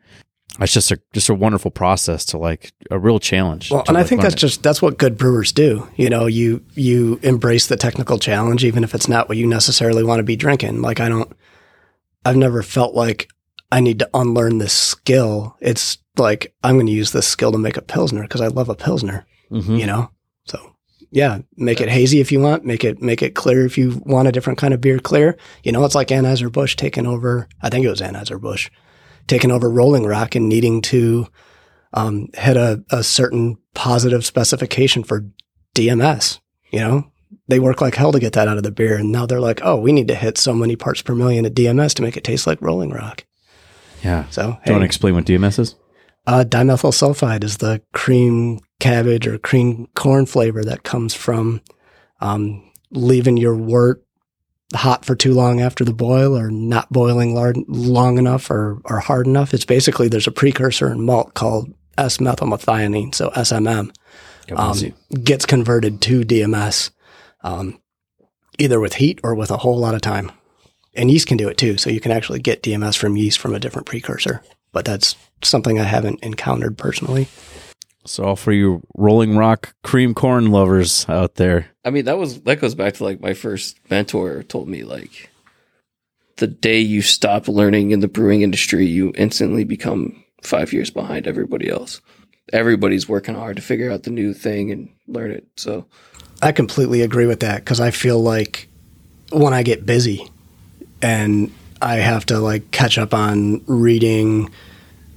it's just a just a wonderful process to like a real challenge Well, and I think that's it. just that's what good brewers do. You know, you you embrace the technical challenge even if it's not what you necessarily want to be drinking. Like I don't I've never felt like I need to unlearn this skill. It's like I'm going to use this skill to make a pilsner because I love a pilsner, Mhm. you know. So, yeah, make it hazy if you want, make it make it clear if you want a different kind of beer clear. You know, it's like Anheuser Busch taking over. I think it was Anheuser Busch taking over Rolling Rock and needing to um, hit a, a certain positive specification for DMS. You know, they work like hell to get that out of the beer, and now they're like, oh, we need to hit so many parts per million of DMS to make it taste like Rolling Rock. yeah So, do you want to explain what dms is uh, dimethyl sulfide is the cream cabbage or cream corn flavor that comes from um, leaving your wort hot for too long after the boil or not boiling lar- long enough or, or hard enough. It's basically there's a precursor in malt called S-methylmethionine, so SMM, um, gets converted to DMS um, either with heat or with a whole lot of time. And yeast can do it too, so you can actually get DMS from yeast from a different precursor. But that's something I haven't encountered personally. So all for you rolling rock cream corn lovers out there I mean, that was that goes back to like my first mentor told me like the day you stop learning in the brewing industry, you instantly become five years behind everybody else. Everybody's working hard to figure out the new thing and learn it. So I completely agree with that because I feel like when I get busy and I have to like catch up on reading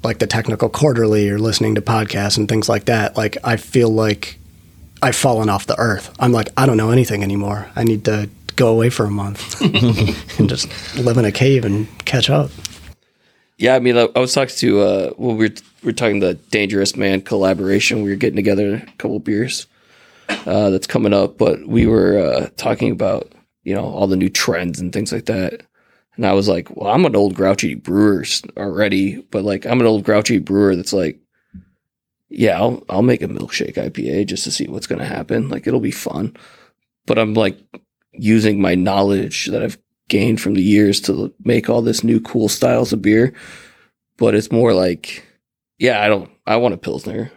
like the technical quarterly or listening to podcasts and things like that, like I feel like I've fallen off the earth. I'm like, I don't know anything anymore. I need to go away for a month (laughs) (laughs) and just live in a cave and catch up. yeah, I mean, I, I was talking to uh, well, we were we are talking the Dangerous Man collaboration. We were getting together a couple beers uh, that's coming up, but we were uh, talking about you know all the new trends and things like that. And I was like, well, I'm an old grouchy brewer already, but like I'm an old grouchy brewer that's like, yeah, I'll I'll make a milkshake IPA just to see what's gonna happen. Like it'll be fun, but I'm like using my knowledge that I've gained from the years to make all this new cool styles of beer. But it's more like, yeah, I don't, I want a pilsner,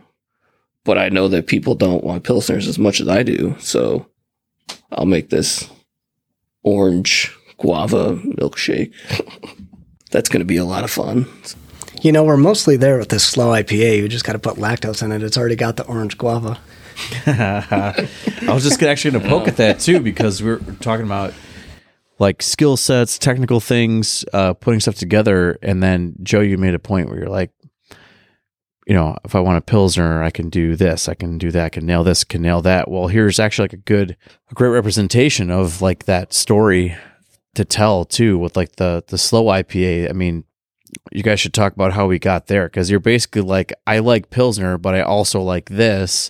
but I know that people don't want pilsners as much as I do, so I'll make this orange guava milkshake. (laughs) That's going to be a lot of fun. You know, we're mostly there with this slow IPA. You just got to put lactose in it. It's already got the orange guava. (laughs) I was just actually going to poke at that too because we're talking about like skill sets, technical things, uh, putting stuff together, and then Joe, you made a point where you're like, you know, if I want a pilsner, I can do this, I can do that, I can nail this, can nail that. Well, here's actually like a good, a great representation of like that story to tell too with like the the slow IPA. I mean, you guys should talk about how we got there because you're basically like, I like pilsner, but I also like this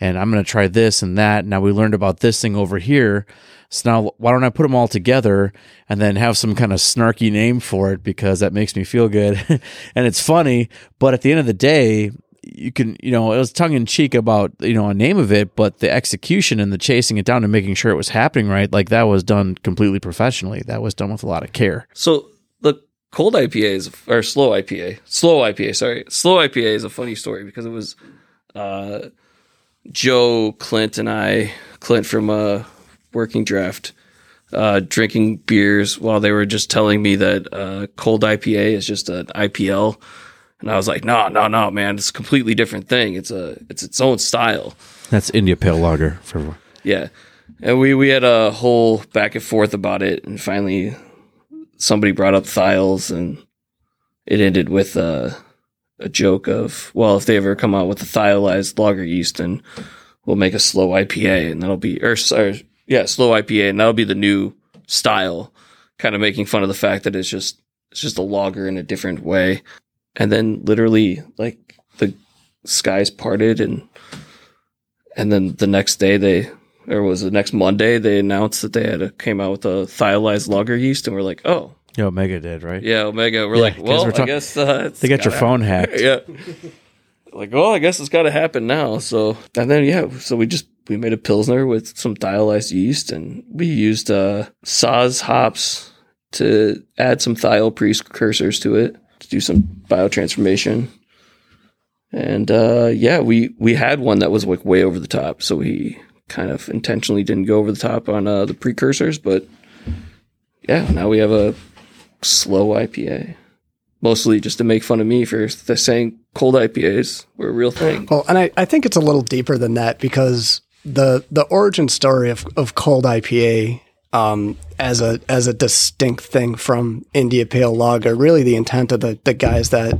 and I'm going to try this and that. Now we learned about this thing over here. So now why don't I put them all together and then have some kind of snarky name for it because that makes me feel good (laughs) and it's funny. But at the end of the day, you can, you know, it was tongue in cheek about, you know, a name of it, but the execution and the chasing it down and making sure it was happening right, like that was done completely professionally. That was done with a lot of care. So the cold IPA is or slow IPA, slow IPA. Sorry, slow IPA is a funny story because it was uh, Joe, Clint, and I, Clint from uh, Working Draft, uh, drinking beers while they were just telling me that uh, cold IPA is just an IPL, and I was like, no, no, no, man, it's a completely different thing. It's a it's its own style. That's India Pale Lager for Yeah. And we, we had a whole back and forth about it. And finally, somebody brought up thiols and it ended with a, a joke of, well, if they ever come out with a thiolized lager yeast, then we'll make a slow IPA and that'll be, or sorry, yeah, slow IPA and that'll be the new style, kind of making fun of the fact that it's just, it's just a lager in a different way. And then literally like the skies parted and, and then the next day they, or was the next Monday they announced that they had a, came out with a thiolized lager yeast, and we're like, oh Yeah, Omega did, right? yeah, Omega. We're Yeah, like, well, we're I guess uh, They got your gotta phone hacked. (laughs) yeah. Like, well, I guess it's got to happen now. So, and then yeah, so we just we made a pilsner with some thiolized yeast, and we used uh, Saaz hops to add some thiol precursors to it do some biotransformation. And uh, yeah, we we had one that was like way over the top, so we kind of intentionally didn't go over the top on uh, the precursors, but yeah, now we have a slow IPA. Mostly just to make fun of me for th- saying cold IPAs were a real thing. Well, and I, I think it's a little deeper than that because the the origin story of, of cold IPA um, as a as a distinct thing from India Pale Lager, really the intent of the, the guys that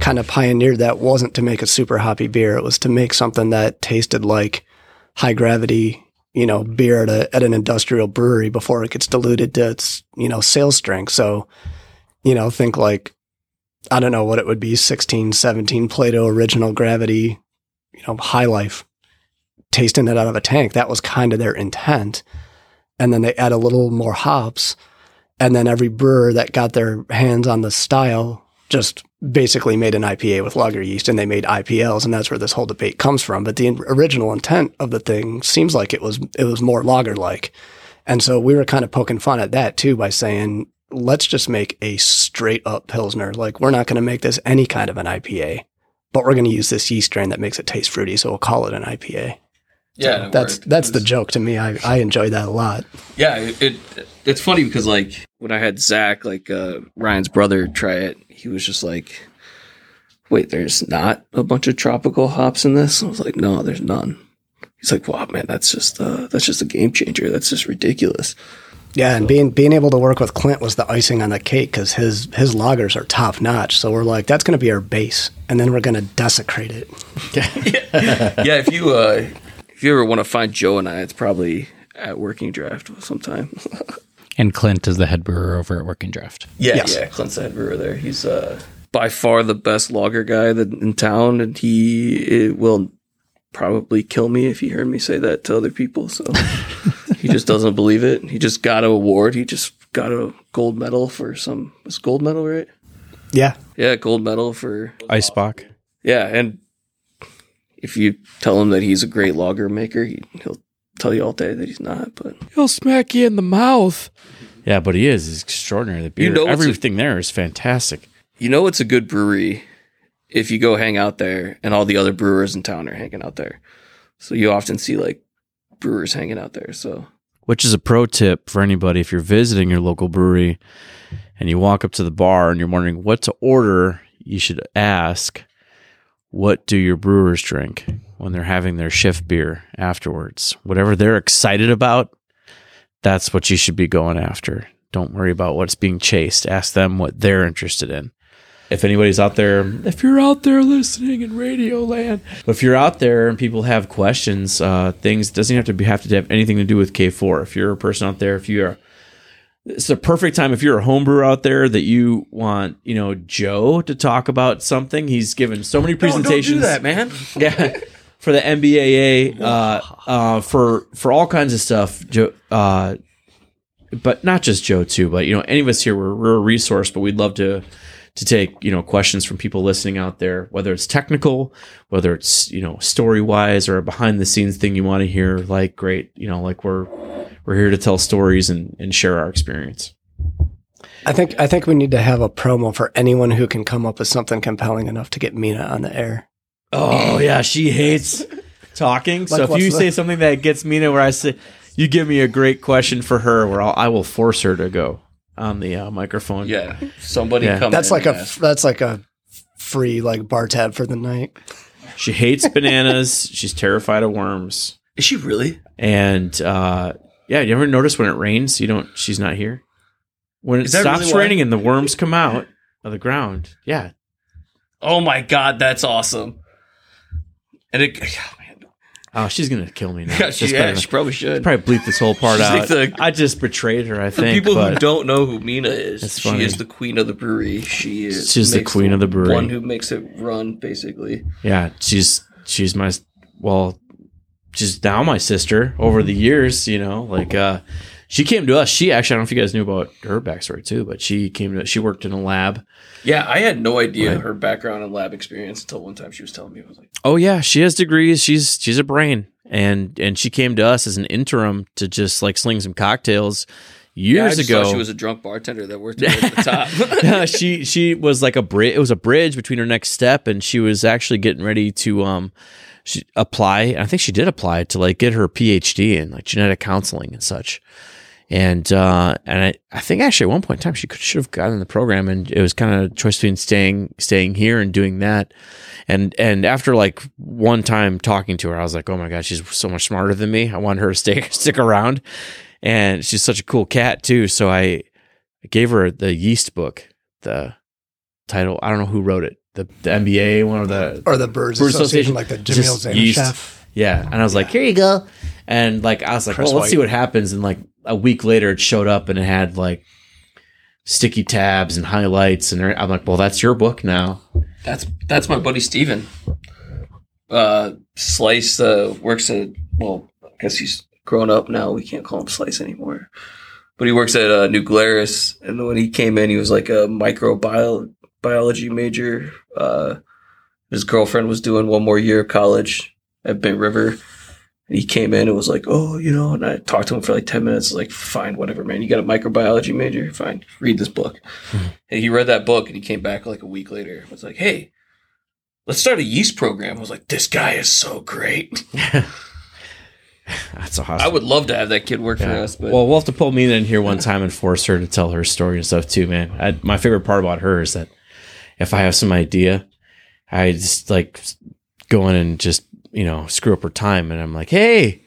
kind of pioneered that wasn't to make a super hoppy beer. It was to make something that tasted like high gravity, you know, beer at a at an industrial brewery before it gets diluted to its, you know, sales strength. So, you know, think like I don't know what it would be, 16, 17 Plato original gravity, you know, high life, tasting it out of a tank. That was kind of their intent. And then they add a little more hops. And then every brewer that got their hands on the style just basically made an IPA with lager yeast and they made IPLs. And that's where this whole debate comes from. But the original intent of the thing seems like it was, it was more lager like. And so we were kind of poking fun at that too by saying, let's just make a straight up Pilsner. Like, we're not going to make this any kind of an IPA, but we're going to use this yeast strain that makes it taste fruity. So we'll call it an IPA. Yeah, That's that's the joke to me. I, I enjoy that a lot. yeah. It, it it's funny because like when I had Zach, like uh, Ryan's brother, try it, he was just like, "Wait, there's not a bunch of tropical hops in this." I was like, "No, there's none." He's like, "Wow, man, that's just uh, that's just a game changer. That's just ridiculous." Yeah, and being being able to work with Clint was the icing on the cake because his his lagers are top notch. So we're like, that's going to be our base, and then we're going to desecrate it. (laughs) (laughs) yeah, if you uh, if you ever want to find Joe and I, it's probably at Working Draft sometime. (laughs) And Clint is the head brewer over at Working Draft. Yeah, Yes. yeah, Clint's the head brewer there. He's uh, by far the best lager guy that, in town, and he it will probably kill me if he heard me say that to other people. So (laughs) he just doesn't believe it. He just got an award. He just got a gold medal for some. Was gold medal right? Yeah, Yeah, gold medal for Icebox. yeah. And if you tell him that he's a great lager maker, he, he'll tell you all day that he's not. But He'll smack you in the mouth. Yeah, but he is. He's extraordinary. The beer, You know it's a- everything there is fantastic. You know, it's a good brewery if you go hang out there and all the other brewers in town are hanging out there. So you often see like brewers hanging out there. So which is a pro tip for anybody if you're visiting your local brewery and you walk up to the bar and you're wondering what to order, you should ask, what do your brewers drink when they're having their shift beer afterwards? Whatever they're excited about, that's what you should be going after. Don't worry about what's being chased. Ask them what they're interested in if anybody's out there, if you're out there listening in Radio Land, if you're out there and people have questions, uh, things doesn't have to be, have to have anything to do with K4. If you're a person out there, if you are, it's a perfect time if you're a homebrewer out there that you want, you know, Joe to talk about something. He's given so many presentations. No, that, man. (laughs) yeah, for the MBAA, uh, uh, for for all kinds of stuff. Joe, uh, but not just Joe too. But you know, any of us here, we're, we're a resource. But we'd love to to take you know questions from people listening out there whether it's technical whether it's you know story wise or a behind the scenes thing you want to hear like great you know like we're we're here to tell stories and, and share our experience I think I think we need to have a promo for anyone who can come up with something compelling enough to get Mina on the air. Oh yeah, she hates talking. Like so if you the- say something that gets Mina, where I say, you give me a great question for her, where I'll, I will force her to go on the uh, microphone. Yeah. Somebody Yeah. come That's in like a ask. that's like a free like bar tab for the night. She hates bananas. She's terrified of worms. Is she really? And uh, yeah, you ever notice when it rains, you don't. She's not here. When it Is that stops really why? raining and the worms come out of the ground, yeah, Oh my god, that's awesome. And it oh, man. oh, she's gonna kill me now. Yeah, she, Just yeah, she probably should. probably bleep this whole part She's out. like the- I just betrayed her. I For think. people who but don't know who Mina is, she funny. is the queen of the brewery. She is She's the makes queen of the brewery. One who makes it run, basically. yeah, she's she's my well, she's now my sister over the years. You know, like uh, she came to us. She actually, I don't know if you guys knew about her backstory too, but she came to. She worked in a lab. Yeah, I had no idea Right. her background and lab experience until one time she was telling me. I was like, Oh yeah, she has degrees. She's she's a brain, and and she came to us as an interim to just like sling some cocktails yeah, I years just ago. she was a drunk bartender that worked at the top. (laughs) (laughs) She she was like a bridge. It was a bridge between her next step, and she was actually getting ready to um, she apply. I think she did apply to like get her PhD in like genetic counseling and such. And uh, and I, I think actually at one point in time she could should have gotten the program, and it was kind of a choice between staying staying here and doing that. And and after like one time talking to her, I was like, oh my god, she's so much smarter than me. I want her to stay (laughs) stick around, and she's such a cool cat too. So I I gave her the yeast book, the title. I don't know who wrote it. The the MBA one or the Or the Birds, Birds Association, Association, like the just Jamil Zainasheff. yeah. And I was like, here you go. And like I was like, Chris well, let's see what happens. And like a week later, it showed up and it had like sticky tabs and highlights. And I'm like, well, that's your book now. That's that's my buddy Steven. Uh, Slice uh, works at well, I guess he's grown up now. We can't call him Slice anymore. But he works at uh, New Glarus, and when he came in, he was like a microbiology major. Uh, his girlfriend was doing one more year of college at Bent River. And he came in and was like, "Oh, you know," and I talked to him for like ten minutes. Like, fine, whatever, man. You got a microbiology major, fine. Read this book. and he read that book, and he came back like a week later. Was like, "Hey, let's start a yeast program." I was like, "This guy is so great. (laughs) (laughs) That's awesome. I would love to have that kid work for us." But well, we'll have to pull Mina in here one time and force her to tell her story and stuff too, man. I, my favorite part about her is that if I have some idea, I just like go in and just you know screw up her time, and I'm like, hey.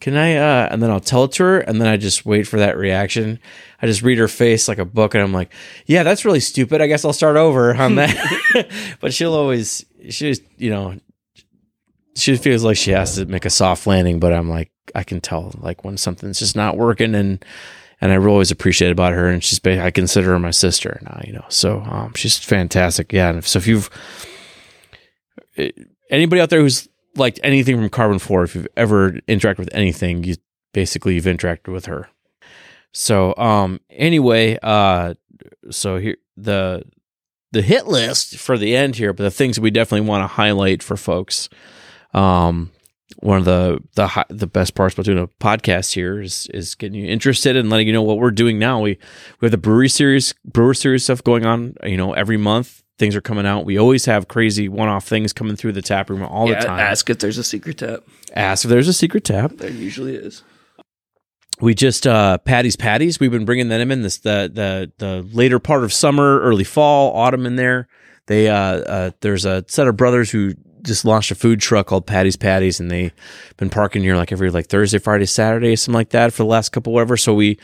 Can I? Uh, and then I'll tell it to her, and then I just wait for that reaction. I just read her face like a book, and I'm like, "Yeah, that's really stupid. I guess I'll start over on (laughs) that." (laughs) but she'll always, she's, you know, she feels like she has to make a soft landing, but I'm like, I can tell like when something's just not working, and and I always appreciate about her, and she's, I consider her my sister now, you know. So um, she's fantastic, yeah. And so if you've eh, anybody out there who's liked anything from Karben4, if you've ever interacted with anything, you basically you've interacted with her. So um, anyway, uh, so here the the hit list for the end here, but the things we definitely want to highlight for folks. Um, one of the the the best parts about doing a podcast here is is getting you interested and letting you know what we're doing now. We we have the brewery series brewer series stuff going on. You know, every month things are coming out. We always have crazy one-off things coming through the tap room all yeah, the time. ask if there's a secret tap. Ask if there's a secret tap. There usually is. We just uh Patty's Patties. We've been bringing them in this the the the later part of summer, early fall, autumn in there. They uh, uh there's a set of brothers who just launched a food truck called Patty's Patties, and they've been parking here like every like Thursday, Friday, Saturday, something like that for the last couple whatever. So we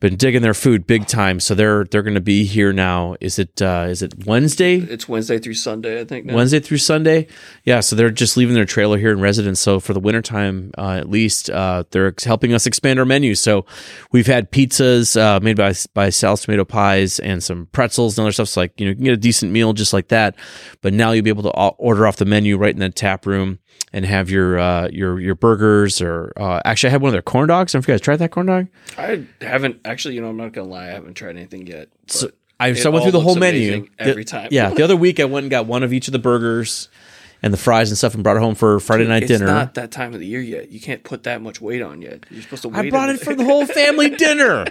been digging their food big time. So they're they're going to be here now. Is it uh, is it Wednesday? It's Wednesday through Sunday, I think. Now. Wednesday through Sunday. Yeah, so they're just leaving their trailer here in residence. So for the wintertime, uh, at least, uh, they're helping us expand our menu. So we've had pizzas uh, made by by Sal's Tomato Pies and some pretzels and other stuff. So like you know, you can get a decent meal just like that. But now you'll be able to order off the menu right in the tap room and have your uh, your your burgers or uh, actually I had one of their corn dogs. I don't know if you guys tried that corn dog. I haven't actually. You know, I'm not gonna lie. I haven't tried anything yet. So I, so I went through the whole menu every time. Yeah, the other (laughs) week I went and got one of each of the burgers and the fries and stuff and brought it home for Friday night it's dinner. not that time of the year yet. You can't put that much weight on yet. You're supposed to. Wait I brought it for (laughs) the whole family dinner.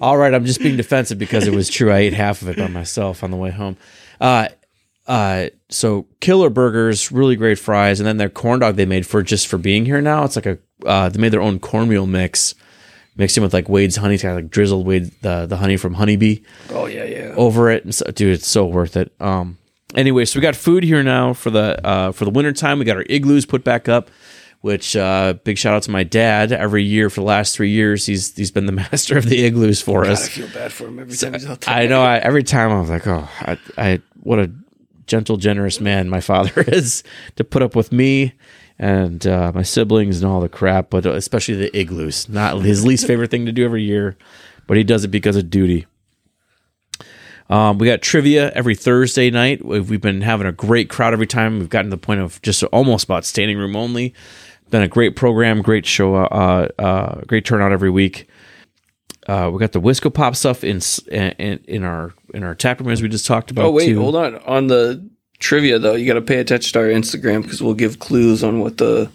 All right, I'm just being defensive because it was true. I ate half of it by myself on the way home. Uh, uh, so killer burgers, really great fries, and then their corn dog they made for just for being here now. It's like a uh, they made their own cornmeal mix, mixed in with like Wade's honey, kind of like drizzled Wade the the honey from Honeybee Oh yeah, yeah. over it. And so, dude, it's so worth it. Um, anyway, so we got food here now for the uh, for the winter time. We got our igloos put back up, which uh, big shout out to my dad. Every year for the last three years, he's he's been the (laughs) master of the igloos for God, I us. feel bad for him every time he's out there. I know. I, every time I was like, oh, I, I what a gentle, generous man my father (laughs) is to put up with me and uh, my siblings and all the crap, but especially the igloos. Not his least favorite thing to do every year, but he does it because of duty. Um, we got trivia every Thursday night. We've, we've been having a great crowd every time. We've gotten to the point of just almost about standing room only. Been a great program, great show, uh, uh, great turnout every week. Uh, we got the Wisco Pop stuff in, in in our in our tap room as we just talked about. Oh wait, too. hold on. On the trivia though, you got to pay attention to our Instagram because we'll give clues on what the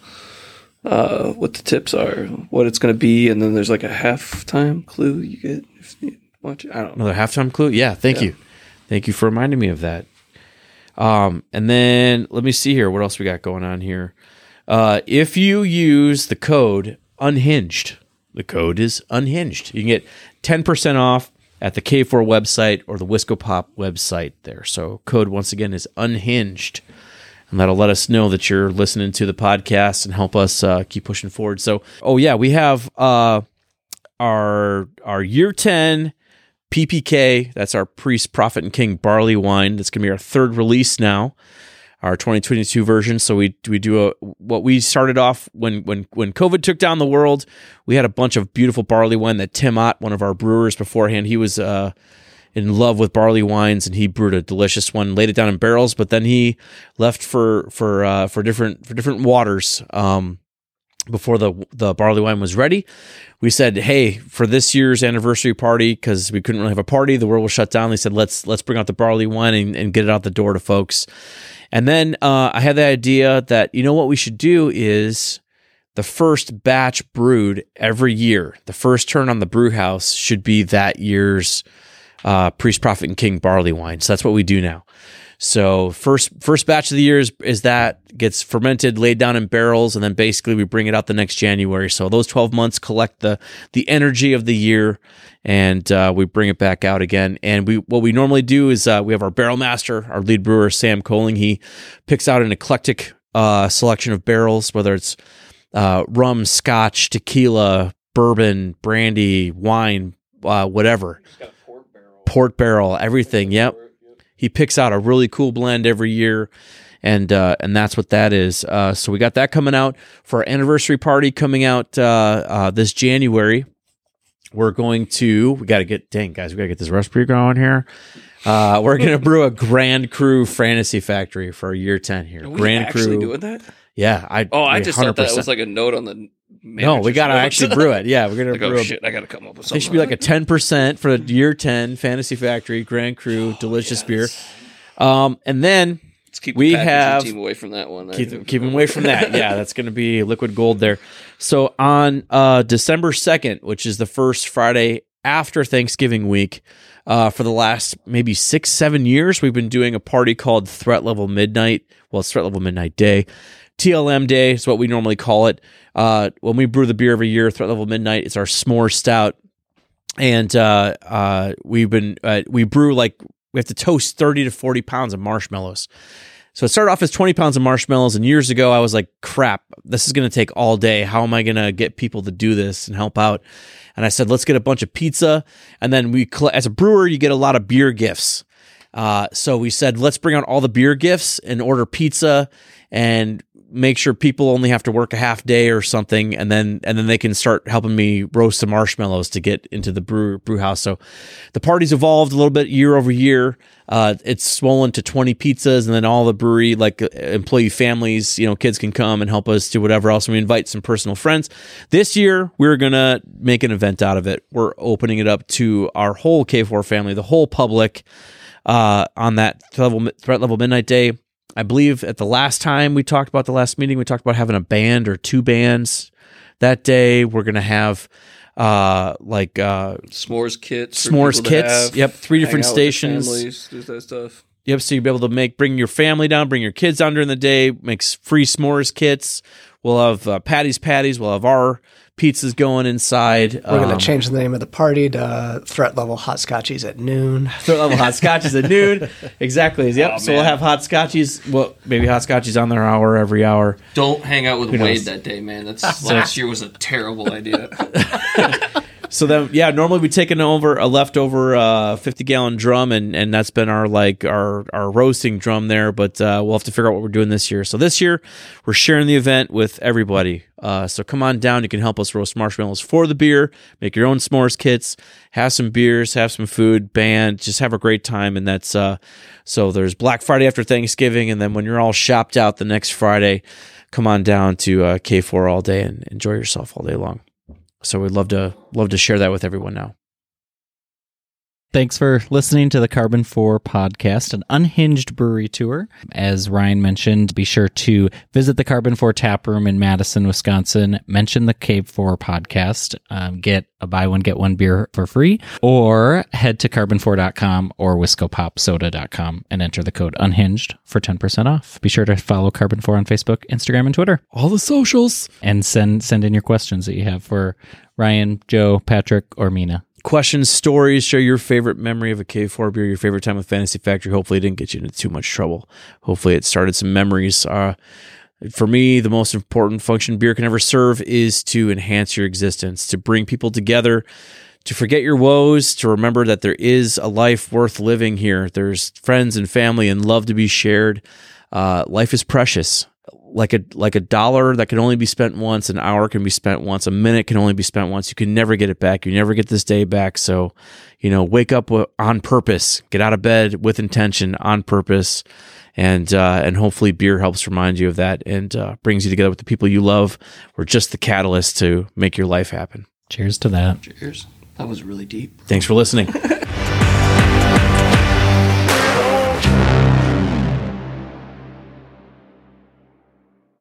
uh, what the tips are, what it's going to be, and then there's like a halftime clue you get if you watch it. I don't know. Another halftime clue? Yeah, thank you. Thank you for reminding me of that. Um, and then let me see here. What else we got going on here? Uh, if you use the code unhinged, the code is unhinged. You can get 10% off at the K4 website or the Wisco Pop website there. So code once again is unhinged. And that'll let us know that you're listening to the podcast and help us uh, keep pushing forward. So, oh yeah, we have uh, our our year 10 PPK. That's our Priest, Prophet, and King barley wine. That's going to be our third release now, our 2022 version. So we we do a what we started off when when when COVID took down the world. We had a bunch of beautiful barley wine that Tim Ott, one of our brewers beforehand, he was uh, in love with barley wines and he brewed a delicious one, laid it down in barrels, but then he left for for uh, for different for different waters. Um, before the the barley wine was ready, we said, "Hey, for this year's anniversary party, because we couldn't really have a party, the world was shut down. They said, let's let's bring out the barley wine and, and get it out the door to folks." And then uh, I had the idea that you know what we should do is the first batch brewed every year. The first turn on the brew house should be that year's uh, priest, prophet, and king barley wine. So that's what we do now. So first first batch of the year is, is that gets fermented, laid down in barrels, and then basically we bring it out the next January. So those twelve months collect the the energy of the year, and uh, we bring it back out again. And we what we normally do is uh, we have our barrel master, our lead brewer Sam Coling. He picks out an eclectic uh, selection of barrels, whether it's uh, rum, scotch, tequila, bourbon, brandy, wine, uh, whatever. Port barrel, everything. Yep. He picks out a really cool blend every year, and uh, and that's what that is. Uh, so we got that coming out for our anniversary party coming out uh, uh, this January. We're going to we got to get dang guys, we got to get this recipe going here. Uh, we're gonna brew a Grand Cru Fantasy Factory for year ten here. Grand actually Cru, doing that? yeah. I Oh, I just thought that was like a note on the. No, we gotta notes. actually brew it. Yeah, we're gonna like, brew oh a shit, I gotta come up with something. should be like a ten percent for the year ten Fantasy Factory Grand Cru delicious beer. Um, and then Let's keep we have- team away from that one. keep keep 'em away from that. (laughs) Yeah, that's going to be liquid gold there. So on uh, December second, which is the first Friday after Thanksgiving week. Uh, for the last maybe six, seven years, we've been doing a party called Threat Level Midnight. Well, it's Threat Level Midnight Day. TLM Day is what we normally call it. Uh, when we brew the beer every year, Threat Level Midnight, it's our s'more stout. And uh, uh, we've been, uh, we brew like, we have to toast 30 to 40 pounds of marshmallows. So it started off as 20 pounds of marshmallows. And years ago, I was like, crap, this is going to take all day. How am I going to get people to do this and help out? And I said, let's get a bunch of pizza. And then we, as a brewer, you get a lot of beer gifts. Uh, so we said, let's bring out all the beer gifts and order pizza and make sure people only have to work a half day or something and then and then they can start helping me roast some marshmallows to get into the brew brew house. So the party's evolved a little bit year over year. Uh, it's swollen to 20 pizzas and then all the brewery like uh, employee families you know kids can come and help us do whatever else. And we invite some personal friends. This year we're gonna make an event out of it. We're opening it up to our whole k4 family the whole public uh, on that level, threat level midnight day I believe at the last time we talked about the last meeting, we talked about having a band or two bands. That day. We're going to have uh like uh s'mores kits s'mores kits. have, yep three different out with their stations. families, do that stuff. Yep so you'll be able to make bring your family down bring your kids down during the day makes free s'mores kits. We'll have uh, patty's patties we'll have our pizzas going inside We're going Um, to change the name of the party to Threat Level Hot Scotchies at noon. (laughs) Threat level hot scotchies at noon. (laughs) Exactly. Yep Oh, so we'll have hot scotchies. Well maybe hot scotchies on their hour every hour. Don't hang out with Who wade knows? that day man. That's (laughs) last year was a terrible idea So then, yeah, normally we take an over a leftover uh, fifty gallon drum, and and that's been our like our our roasting drum there. But uh, we'll have to figure out what we're doing this year. So this year we're sharing the event with everybody. Uh, so come on down. You can help us roast marshmallows for the beer, make your own s'mores kits, have some beers, have some food, band, just have a great time. And that's uh, so there's Black Friday after Thanksgiving, and then when you're all shopped out the next Friday, come on down to uh, K4 all day and enjoy yourself all day long. So we'd love to love to share that with everyone now. Thanks for listening to the Karben4 podcast, an unhinged brewery tour. As Ryan mentioned, be sure to visit the Karben4 tap room in Madison, Wisconsin. Mention the K4 podcast, um, get a buy one, get one beer for free, or head to karben4.com or whiskopopsoda.com and enter the code unhinged for 10% off. Be sure to follow Karben4 on Facebook, Instagram, and Twitter. All the socials. And send send in your questions that you have for Ryan, Joe, Patrick, or Mina. Questions, stories, share your favorite memory of a K4 beer, your favorite time with Fantasy Factory. Hopefully it didn't get you into too much trouble. Hopefully it started some memories. Uh, for me, the most important function beer can ever serve is to enhance your existence, to bring people together, to forget your woes, to remember that there is a life worth living here. There's friends and family and love to be shared. Uh, life is precious. Like a like a dollar that can only be spent once, an hour can be spent once, a minute can only be spent once. You can never get it back. You never get this day back. So, you know, wake up on purpose. Get out of bed with intention, on purpose, and uh, and hopefully beer helps remind you of that and uh, brings you together with the people you love. We're just the catalyst to make your life happen. Cheers to that. cheers that was really deep Thanks for listening. (laughs)